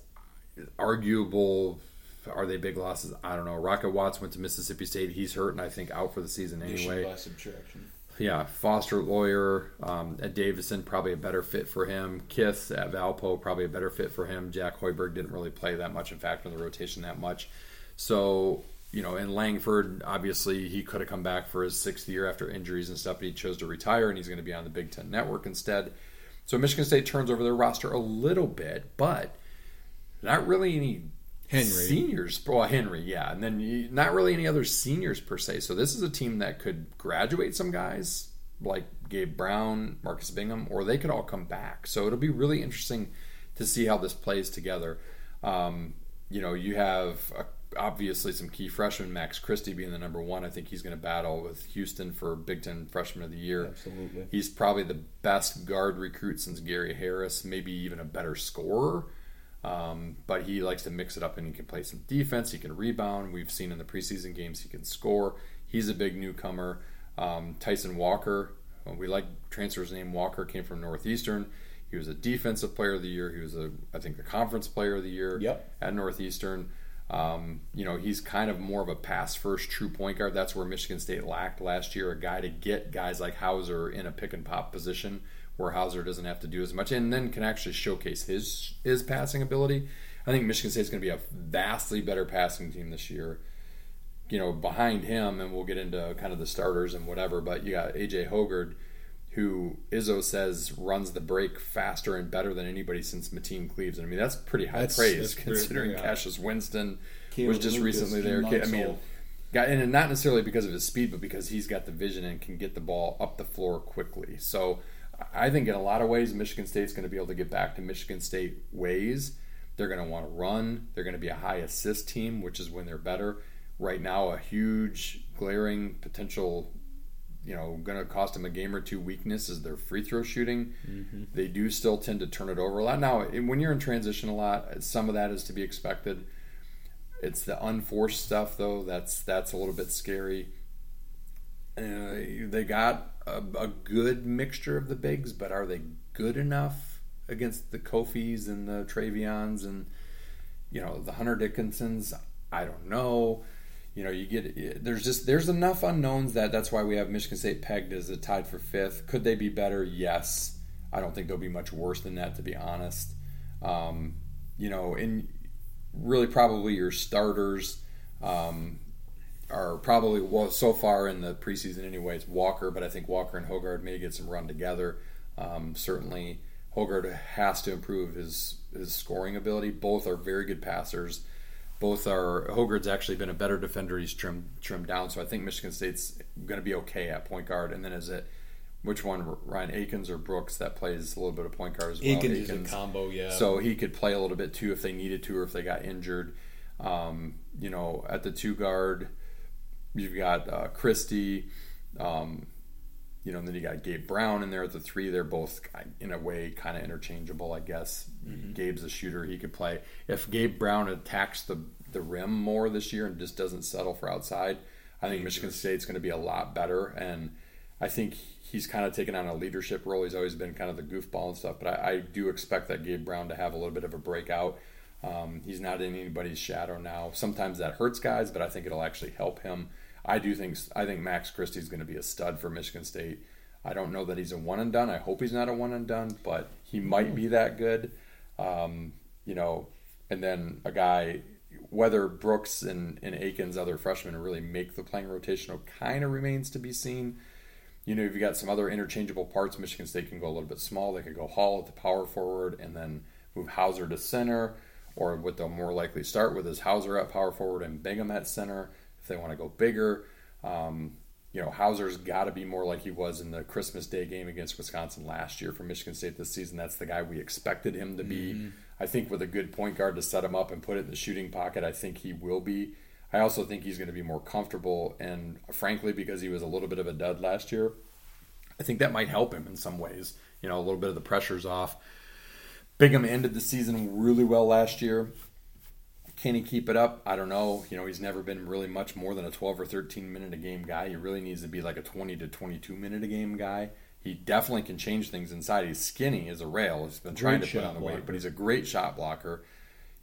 arguable. Are they big losses? I don't know. Rocket Watts went to Mississippi State. He's hurt and I think out for the season anyway. by subtraction. Yeah, Foster Loyer um, at Davidson probably a better fit for him. Kith at Valpo probably a better fit for him. Jack Hoiberg didn't really play that much, in fact, in the rotation that much. So you know, in Langford, obviously he could have come back for his sixth year after injuries and stuff, but he chose to retire and he's going to be on the Big Ten Network instead. So Michigan State turns over their roster a little bit, but not really any Henry. seniors. Well, Henry, yeah, and then you, not really any other seniors per se. So this is a team that could graduate some guys like Gabe Brown, Marcus Bingham, or they could all come back. So it'll be really interesting to see how this plays together. Um, you know, you have a obviously some key freshmen, Max Christie being the number one. I think he's going to battle with Houston for Big Ten Freshman of the Year. Absolutely. He's probably the best guard recruit since Gary Harris, maybe even a better scorer. Um, but he likes to mix it up and he can play some defense. He can rebound. We've seen in the preseason games he can score. He's a big newcomer. Um, Tyson Walker, we like transfer's name. Walker came from Northeastern. He was a defensive player of the year. He was a, I think, a conference player of the year Yep. at Northeastern. Um, you know, he's kind of more of a pass first true point guard. That's where Michigan State lacked last year a guy to get guys like Hauser in a pick and pop position where Hauser doesn't have to do as much and then can actually showcase his his passing ability. I think Michigan State's going to be a vastly better passing team this year. You know, behind him, and we'll get into kind of the starters and whatever, but you got AJ Hoggard, who Izzo says runs the break faster and better than anybody since Mateen Cleaves. And I mean, that's pretty high That's- praise that's considering very high. Cassius Winston Caleb was just Lucas, recently there. I mean, got and not necessarily because of his speed, but because he's got the vision and can get the ball up the floor quickly. So I think in a lot of ways, Michigan State's going to be able to get back to Michigan State ways. They're going to want to run. They're going to be a high assist team, which is when they're better. Right now, a huge glaring potential you know, going to cost them a game or two weakness is their free throw shooting. Mm-hmm. They do still tend to turn it over a lot. Now, when you're in transition a lot, some of that is to be expected. It's the unforced stuff though that's that's a little bit scary. Uh, they got a, a good mixture of the bigs, but are they good enough? against the Kofis and the Trevions and you know the Hunter Dickinsons. I don't know. You know, you get there's just there's enough unknowns that that's why we have Michigan State pegged as a tied for fifth. Could they be better? Yes. I don't think they'll be much worse than that, to be honest. Um, you know, and really probably your starters um, are probably well so far in the preseason, anyways. Walker, but I think Walker and Hoggard may get some run together. Um, certainly, Hoggard has to improve his his scoring ability. Both are very good passers. Both are Hoggard's actually been a better defender. He's trimmed trimmed down, so I think Michigan State's going to be okay at point guard. And then is it which one Ryan Akins or Brooks that plays a little bit of point guard as well? Akins, Akins. is a combo, yeah. So he could play a little bit too if they needed to or if they got injured. Um, you know, at the two guard, you've got uh, Christie. Um, you know, and then you got Gabe Brown in there at the three. They're both in a way kind of interchangeable, I guess. Mm-hmm. Gabe's a shooter; he could play. If Gabe Brown attacks the the rim more this year and just doesn't settle for outside, I think Michigan State's going to be a lot better. And I think he's kind of taken on a leadership role. He's always been kind of the goofball and stuff, but I, I do expect that Gabe Brown to have a little bit of a breakout. Um, he's not in anybody's shadow now. Sometimes that hurts guys, but I think it'll actually help him I do think I think Max Christie is going to be a stud for Michigan State. I don't know that he's a one and done. I hope he's not a one and done, but he might be that good. Um, you know, and then a guy whether Brooks and, and Akins, other freshmen, really make the playing rotation kind of remains to be seen. You know, if you got some other interchangeable parts, Michigan State can go a little bit small. They could go Hall at the power forward and then move Hauser to center, or what they'll more likely start with is Hauser at power forward and Bingham at center if they want to go bigger. Um, you know, Hauser's got to be more like he was in the Christmas Day game against Wisconsin last year for Michigan State this season. That's the guy we expected him to be. Mm-hmm. I think with a good point guard to set him up and put it in the shooting pocket, I think he will be. I also think he's going to be more comfortable, and frankly, because he was a little bit of a dud last year, I think that might help him in some ways. You know, a little bit of the pressure's off. Bingham ended the season really well last year. Can he keep it up? I don't know. You know, he's never been really much more than a 12 or 13 minute a game guy. He really needs to be like a 20 to 22 minute a game guy. He definitely can change things inside. He's skinny as a rail. He's been trying great to put on the weight, but he's a great shot blocker.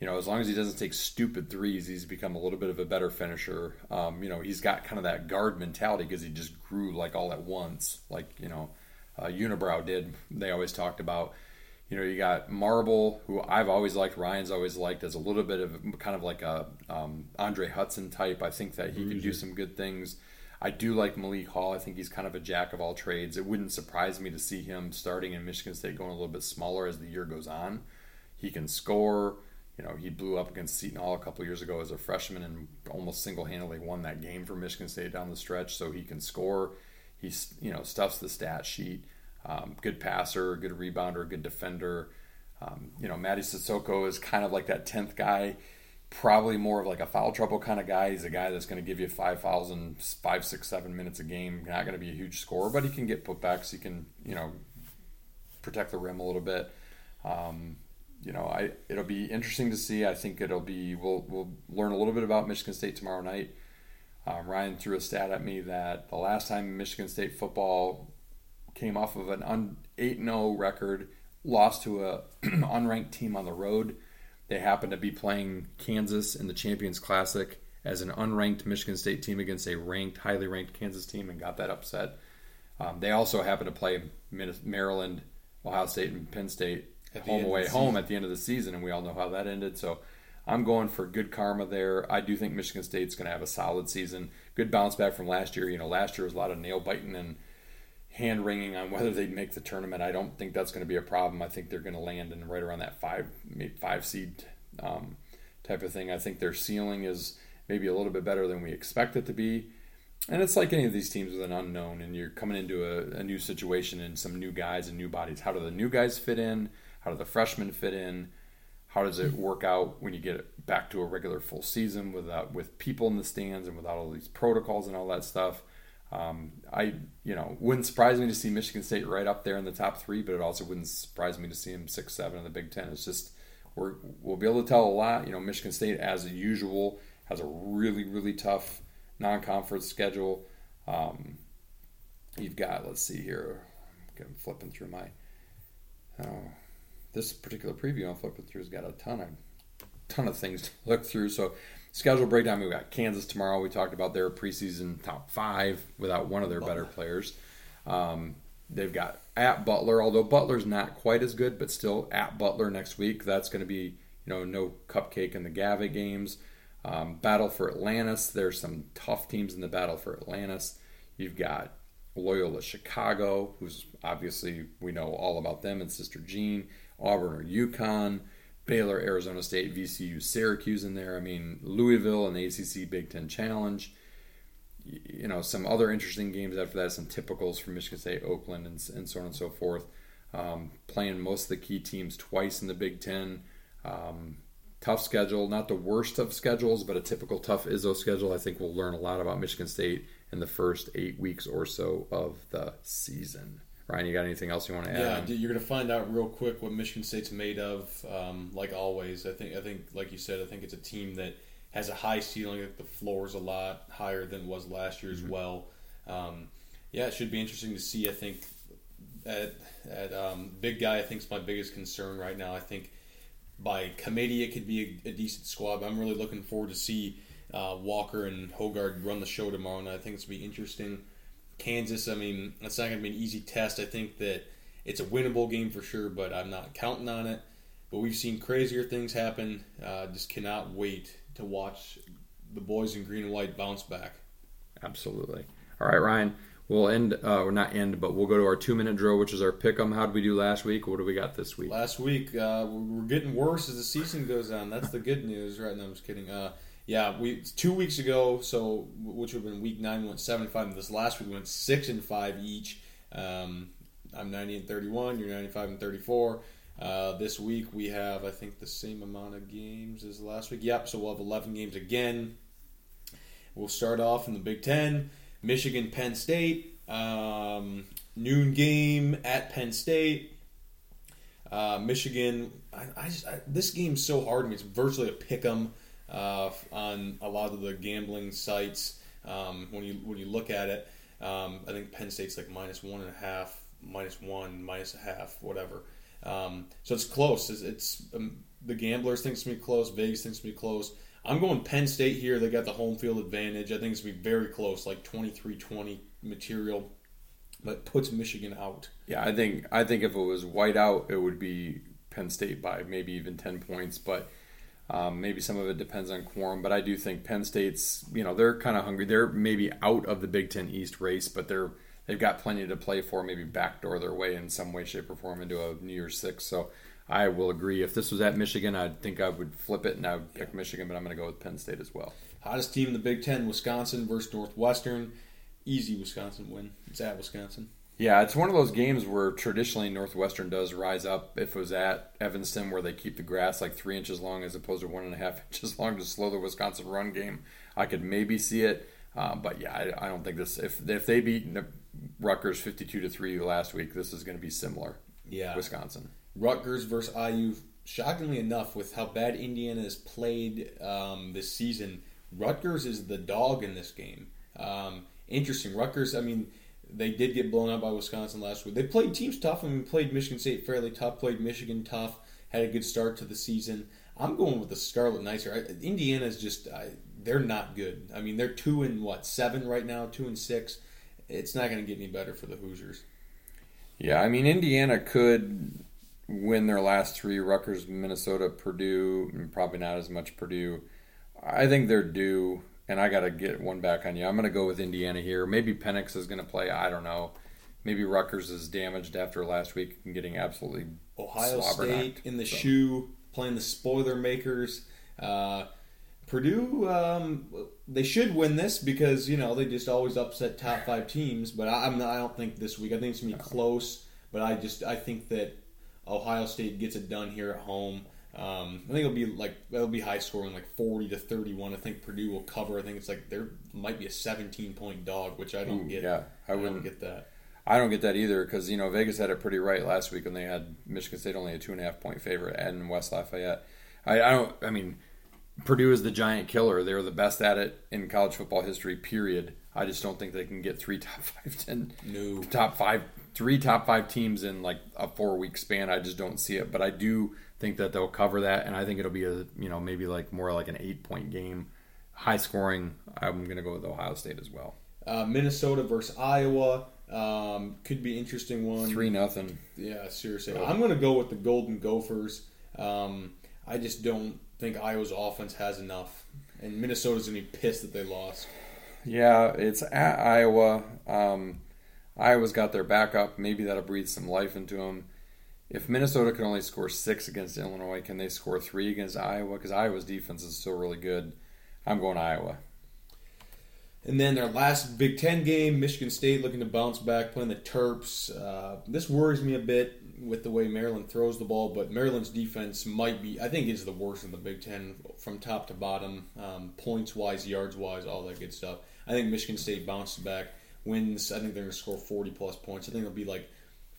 You know, as long as he doesn't take stupid threes, he's become a little bit of a better finisher. Um, you know, he's got kind of that guard mentality because he just grew like all at once, like you know, uh, Unibrow did. They always talked about you know, you got Marble, who I've always liked, Ryan's always liked as a little bit of kind of like a um, Andre Hutson type. I think that he can do some good things. I do like Malik Hall. I think he's kind of a jack of all trades. It wouldn't surprise me to see him starting in Michigan State going a little bit smaller as the year goes on. He can score. You know, he blew up against Seton Hall a couple years ago as a freshman and almost single-handedly won that game for Michigan State down the stretch. So he can score. He's you know stuffs the stat sheet. Um, good passer, good rebounder, good defender. Um, you know, Mady Sissoko is kind of like that tenth guy, probably more of like a foul trouble kind of guy. He's a guy that's going to give you five fouls in five, six, seven minutes a game. Not going to be a huge scorer, but he can get putbacks. He can, you know, protect the rim a little bit. Um, you know, I it'll be interesting to see. I think it'll be we'll we'll learn a little bit about Michigan State tomorrow night. Um, Ryan threw a stat at me that the last time Michigan State football came off of an 8 0 record, lost to a unranked team on the road. They happened to be playing Kansas in the Champions Classic as an unranked Michigan State team against a ranked, highly ranked Kansas team and got that upset. Um, they also happened to play Maryland, Ohio State, and Penn State home away home at the end of the season, and we all know how that ended. So I'm going for good karma there. I do think Michigan State's going to have a solid season. Good bounce back from last year. You know, last year was a lot of nail biting and hand wringing on whether they'd make the tournament. I don't think that's going to be a problem. I think they're going to land in right around that five five seed um, type of thing. I think their ceiling is maybe a little bit better than we expect it to be. And it's like any of these teams with an unknown, and you're coming into a, a new situation and some new guys and new bodies. How do the new guys fit in? How do the freshmen fit in? How does it work out when you get back to a regular full season without with people in the stands and without all these protocols and all that stuff? Um, I, you know, wouldn't surprise me to see Michigan State right up there in the top three, but it also wouldn't surprise me to see them six, seven in the Big Ten. It's just we're, we'll be able to tell a lot. You know, Michigan State, as usual, has a really, really tough non-conference schedule. Um, you've got, let's see here, I'm flipping through my. Oh, this particular preview I'm flipping through has got a ton of ton of things to look through. So schedule breakdown. We got Kansas tomorrow. We talked about their preseason top five without one of their better players. Um, they've got at Butler, although Butler's not quite as good, but still at Butler next week. That's going to be you know no cupcake in the Gavitt games. Um, battle for Atlantis. There's some tough teams in the battle for Atlantis. You've got Loyola Chicago, who's obviously we know all about them and Sister Jean, Auburn or UConn, Baylor, Arizona State, VCU, Syracuse in there. I mean Louisville and the ACC Big Ten Challenge. You know some other interesting games after that. Some typicals from Michigan State, Oakland, and, and so on and so forth. Um, playing most of the key teams twice in the Big Ten. Um, tough schedule, not the worst of schedules, but a typical tough Izzo schedule. I think we'll learn a lot about Michigan State in the first eight weeks or so of the season. Ryan, you got anything else you want to add? Yeah, you're going to find out real quick what Michigan State's made of. Um, like always, I think I think like you said, I think it's a team that has a high ceiling. The floor is a lot higher than it was last year as mm-hmm. well. Um, yeah, it should be interesting to see. I think at at um, big guy, I think is my biggest concern right now. I think by committee, it could be a, a decent squad. I'm really looking forward to see uh, Walker and Hoggard run the show tomorrow, and I think it's going to be interesting. Kansas, I mean, it's not going to be an easy test. I think that it's a winnable game for sure, but I'm not counting on it. But we've seen crazier things happen. Uh, just cannot wait to watch the boys in green and white bounce back. Absolutely. All right, Ryan. We'll end, uh, or not end, but we'll go to our two minute drill, which is our pick 'em. How did we do last week? What do we got this week? Last week, uh, we're getting worse as the season goes on. That's the good news, right? No, I'm just kidding. Uh, yeah, we two weeks ago, so which would have been week nine, we went seven and five. And this last week, we went six and five each. Um, I'm 90 and 31. You're 95 and 34. Uh, this week we have, I think, the same amount of games as last week. Yep, so we'll have 11 games again. We'll start off in the Big Ten. Michigan, Penn State, um, noon game at Penn State. Uh, Michigan, I, I just I, this game's so hard. I mean, it's virtually a pick 'em uh, on a lot of the gambling sites. Um, when you when you look at it, um, I think Penn State's like minus one and a half, minus one, minus a half, whatever. Um, so it's close. It's, it's um, the gamblers think it's gonna be close. Vegas thinks gonna be close. I'm going Penn State here. They got the home field advantage. I think it's going to be very close, like 23-20 material, but puts Michigan out. Yeah, I think I think if it was white out, it would be Penn State by maybe even 10 points, but um, maybe some of it depends on Corum, but I do think Penn State's, you know, they're kind of hungry. They're maybe out of the Big Ten East race, but they're they've got plenty to play for. Maybe backdoor their way in some way, shape, or form into a New Year's Six. So I will agree. If this was at Michigan, I think I would flip it and I would pick Michigan, but I'm going to go with Penn State as well. Hottest team in the Big Ten, Wisconsin versus Northwestern. Easy Wisconsin win. It's at Wisconsin. Yeah, it's one of those games where traditionally Northwestern does rise up. If it was at Evanston, where they keep the grass like three inches long as opposed to one and a half inches long to slow the Wisconsin run game, I could maybe see it. Uh, but yeah, I, I, don't think this. If if they beat Rutgers fifty-two to three last week, this is going to be similar. Yeah, Wisconsin. Rutgers versus IU. Shockingly enough, with how bad Indiana has played um, this season, Rutgers is the dog in this game. Um, interesting. Rutgers, I mean, they did get blown out by Wisconsin last week. They played teams tough. I mean, played Michigan State fairly tough, played Michigan tough, had a good start to the season. I'm going with the Scarlet Knights here. Indiana is just, I, they're not good. I mean, they're two and what, seven right now, two and six. It's not going to get any better for the Hoosiers. Yeah, I mean, Indiana could win their last three Rutgers, Minnesota, Purdue, and probably not as much Purdue. I think they're due, and I got to get one back on you. I'm going to go with Indiana here. Maybe Penix is going to play. I don't know. Maybe Rutgers is damaged after last week and getting absolutely Ohio State in the so. shoe, playing the spoiler makers. Uh, Purdue, um, they should win this because you know they just always upset top five teams. But I, am I don't think this week. I think it's gonna be close. But I just I think that Ohio State gets it done here at home. Um, I think it'll be like it'll be high scoring, like forty to thirty-one. I think Purdue will cover. I think it's like there might be a seventeen-point dog, which I don't Ooh, get. Yeah, I, I wouldn't get that. I don't get that either because you know Vegas had it pretty right last week when they had Michigan State only a two and a half point favorite and West Lafayette. I, I don't. I mean, Purdue is the giant killer. They're the best at it in college football history. Period. I just don't think they can get three top five ten, no. top five three top five teams in like a four week span. I just don't see it, but I do think that they'll cover that, and I think it'll be a you know maybe like more like an eight point game, high scoring. I'm gonna go with Ohio State as well. Uh, Minnesota versus Iowa um, could be interesting one. Three nothing. Yeah, seriously. I'm going to go with the Golden Gophers. Um, I just don't think Iowa's offense has enough, and Minnesota's to be pissed that they lost. Yeah, it's at Iowa. Um, Iowa's got their backup. Maybe that'll breathe some life into them. If Minnesota can only score six against Illinois, can they score three against Iowa? Because Iowa's defense is still really good. I'm going to Iowa. And then their last Big Ten game, Michigan State looking to bounce back, playing the Terps. Uh, this worries me a bit with the way Maryland throws the ball, but Maryland's defense might be, I think, is the worst in the Big Ten from top to bottom, um, points wise, yards wise, all that good stuff. I think Michigan State bounces back, wins. I think they're going to score 40 plus points. I think it'll be like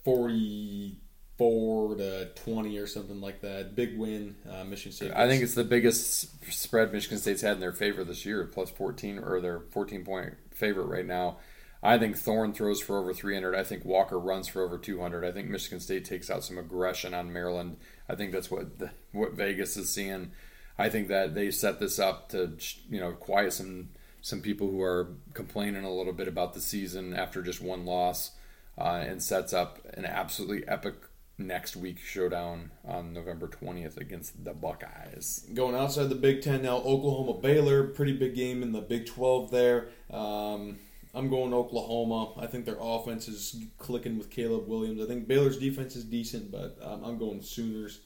40 four to twenty or something like that. Big win, uh, Michigan State. I think it's the biggest spread Michigan State's had in their favor this year, plus fourteen or their fourteen point favorite right now. I think Thorne throws for over 300. I think Walker runs for over 200. I think Michigan State takes out some aggression on Maryland. I think that's what the, what Vegas is seeing. I think that they set this up to you know quiet some some people who are complaining a little bit about the season after just one loss, uh, and sets up an absolutely epic next week showdown on November 20th against the Buckeyes. Going outside the Big Ten now, Oklahoma Baylor, pretty big game in the Big 12 there. Um, I'm going Oklahoma. I think their offense is clicking with Caleb Williams. I think Baylor's defense is decent, but um, I'm going Sooners.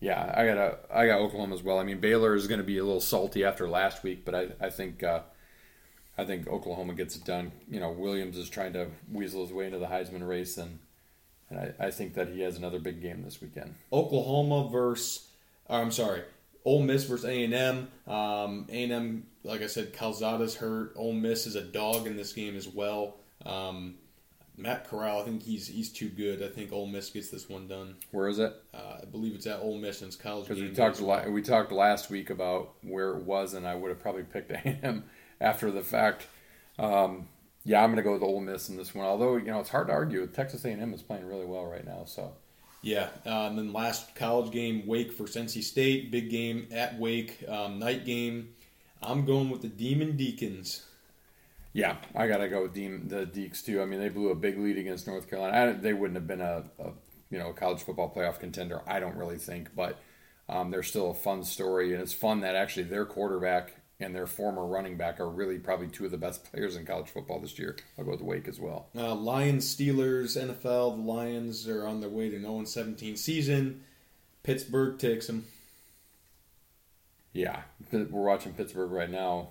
Yeah, I got a, I got Oklahoma as well. I mean, Baylor is going to be a little salty after last week, but I, I think uh, I think Oklahoma gets it done. You know, Williams is trying to weasel his way into the Heisman race, and and I, I think that he has another big game this weekend. Oklahoma versus, or I'm sorry, Ole Miss versus A and M. Um, A and M, like I said, Calzada's hurt. Ole Miss is a dog in this game as well. Um, Matt Corral, I think he's he's too good. I think Ole Miss gets this one done. Where is it? Uh, I believe it's at Ole Miss and it's college. Because we talked days. la- we talked last week about where it was, and I would have probably picked A&M after the fact. Um, yeah, I'm going to go with Ole Miss in this one. Although you know it's hard to argue. Texas A&M is playing really well right now. So Yeah, uh, and then last college game, Wake versus NC State, big game at Wake, um, night game. I'm going with the Demon Deacons. yeah, I got to go with the Deeks too. I mean, they blew a big lead against North Carolina. I, they wouldn't have been a, a you know college football playoff contender. I don't really think, but um, they're still a fun story, and it's fun that actually their quarterback and their former running back are really probably two of the best players in college football this year. I'll go with Wake as well. Uh, Lions, Steelers, NFL. The Lions are on their way to an 0 17 season. Pittsburgh takes them. Yeah, we're watching Pittsburgh right now,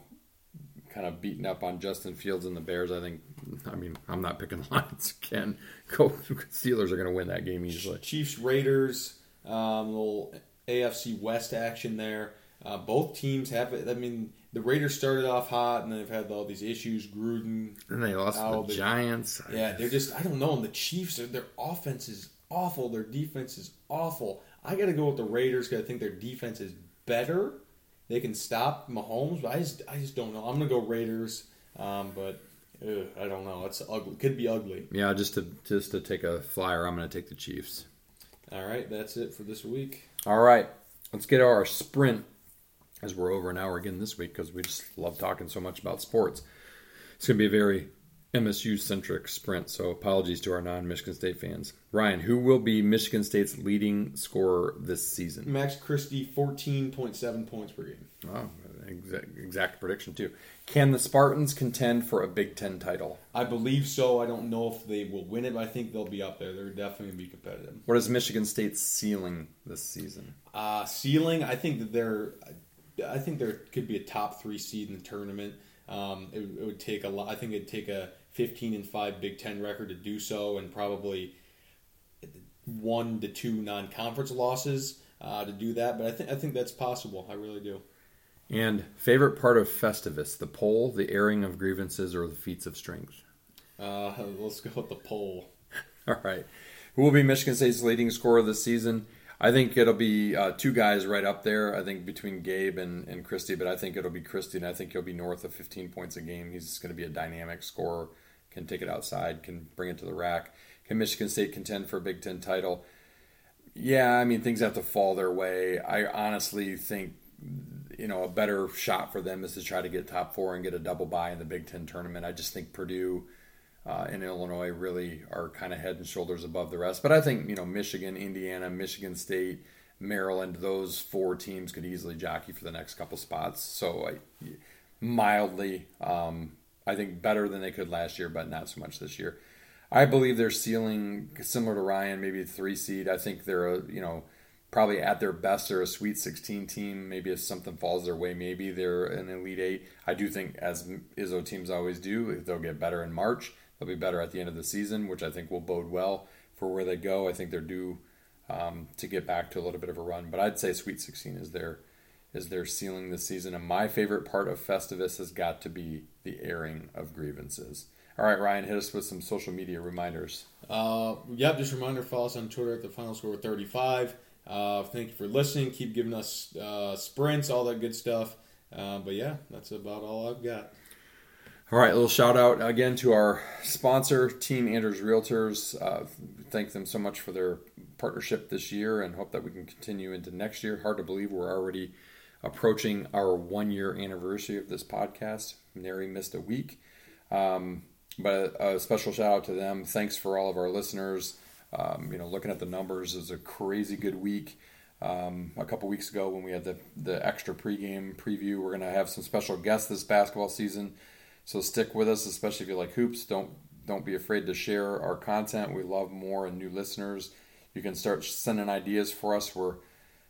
kind of beating up on Justin Fields and the Bears. I think. I mean, I'm not picking the Lions again. Go Steelers are going to win that game easily. Chiefs, Raiders, um, little AFC West action there. Uh, both teams have it. I mean, the Raiders started off hot, and they've had all these issues. Gruden, And they lost Oh, the Giants. Yeah, they're just I don't know. And the Chiefs, their- their offense is awful. Their defense is awful. I got to go with the Raiders because I think their defense is better. They can stop Mahomes, but I just I just don't know. I'm gonna go Raiders, um, but ugh, I don't know. It's ugly. Could be ugly. Yeah, just to just to take a flyer, I'm going to take the Chiefs. All right, that's it for this week. All right, let's get our sprint as we're over an hour again this week because we just love talking so much about sports. It's going to be a very MSU centric sprint, so apologies to our non Michigan State fans. Ryan, who will be Michigan State's leading scorer this season? Max Christie, 14.7 points per game. Oh, exact, exact prediction, too. Can the Spartans contend for a Big Ten title? I believe so. I don't know if they will win it, but I think they'll be up there. They're definitely gonna be competitive. What is Michigan State's ceiling this season? Uh, ceiling, I think that they're, I think there could be a top three seed in the tournament. Um, it, it would take a lot. I think it'd take a 15 and five Big Ten record to do so, and probably one to two non-conference losses uh, to do that. But I think I think that's possible. I really do. And favorite part of Festivus, the poll, the airing of grievances, or the feats of strength? Uh, let's go with the poll. All right. Who will be Michigan State's leading scorer this season? I think it'll be uh, two guys right up there. I think between Gabe and, and Christie, but I think it'll be Christie, and I think he'll be north of 15 points a game. He's going to be a dynamic scorer, can take it outside, can bring it to the rack. Can Michigan State contend for a Big Ten title? Yeah, I mean things have to fall their way. I honestly think you know a better shot for them is to try to get top four and get a double bye in the Big Ten tournament. I just think Purdue uh, and Illinois really are kind of head and shoulders above the rest. But I think you know Michigan, Indiana, Michigan State, Maryland, those four teams could easily jockey for the next couple spots. So I, mildly, um, I think better than they could last year, but not so much this year. I believe their ceiling similar to Ryan, maybe three seed. I think they're a, you know probably at their best they're a Sweet 16 team. Maybe if something falls their way, maybe they're an Elite Eight. I do think as Izzo teams always do, they'll get better in March. They'll be better at the end of the season, which I think will bode well for where they go. I think they're due um, to get back to a little bit of a run, but I'd say Sweet 16 is their is their ceiling this season. And my favorite part of Festivus has got to be the airing of grievances. All right, Ryan, hit us with some social media reminders. Uh, yep, just reminder follow us on Twitter at the final score 35. Uh, thank you for listening. Keep giving us uh, sprints, all that good stuff. Uh, but yeah, that's about all I've got. All right, a little shout out again to our sponsor, Team Andrews Realtors. Uh, thank them so much for their partnership this year and hope that we can continue into next year. Hard to believe we're already approaching our one year anniversary of this podcast. Nary missed a week. Um, but a, special shout out to them. Thanks for all of our listeners. Um, you know, looking at the numbers, is a crazy good week. Um, a couple weeks ago when we had the the extra pregame preview, we're going to have some special guests this basketball season. So stick with us, especially if you like hoops. Don't don't be afraid to share our content. We love more and new listeners. You can start sending ideas for us. We're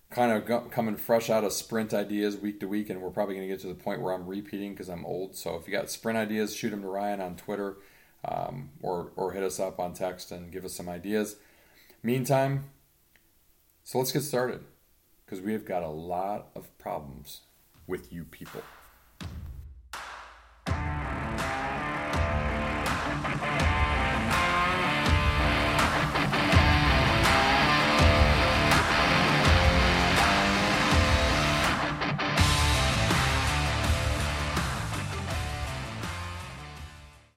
kind of coming fresh out of sprint ideas week to week, and we're probably going to get to the point where I'm repeating because I'm old. So if you got sprint ideas, shoot them to Ryan on Twitter, um, or or hit us up on text and give us some ideas. Meantime, so let's get started because we have got a lot of problems with you people.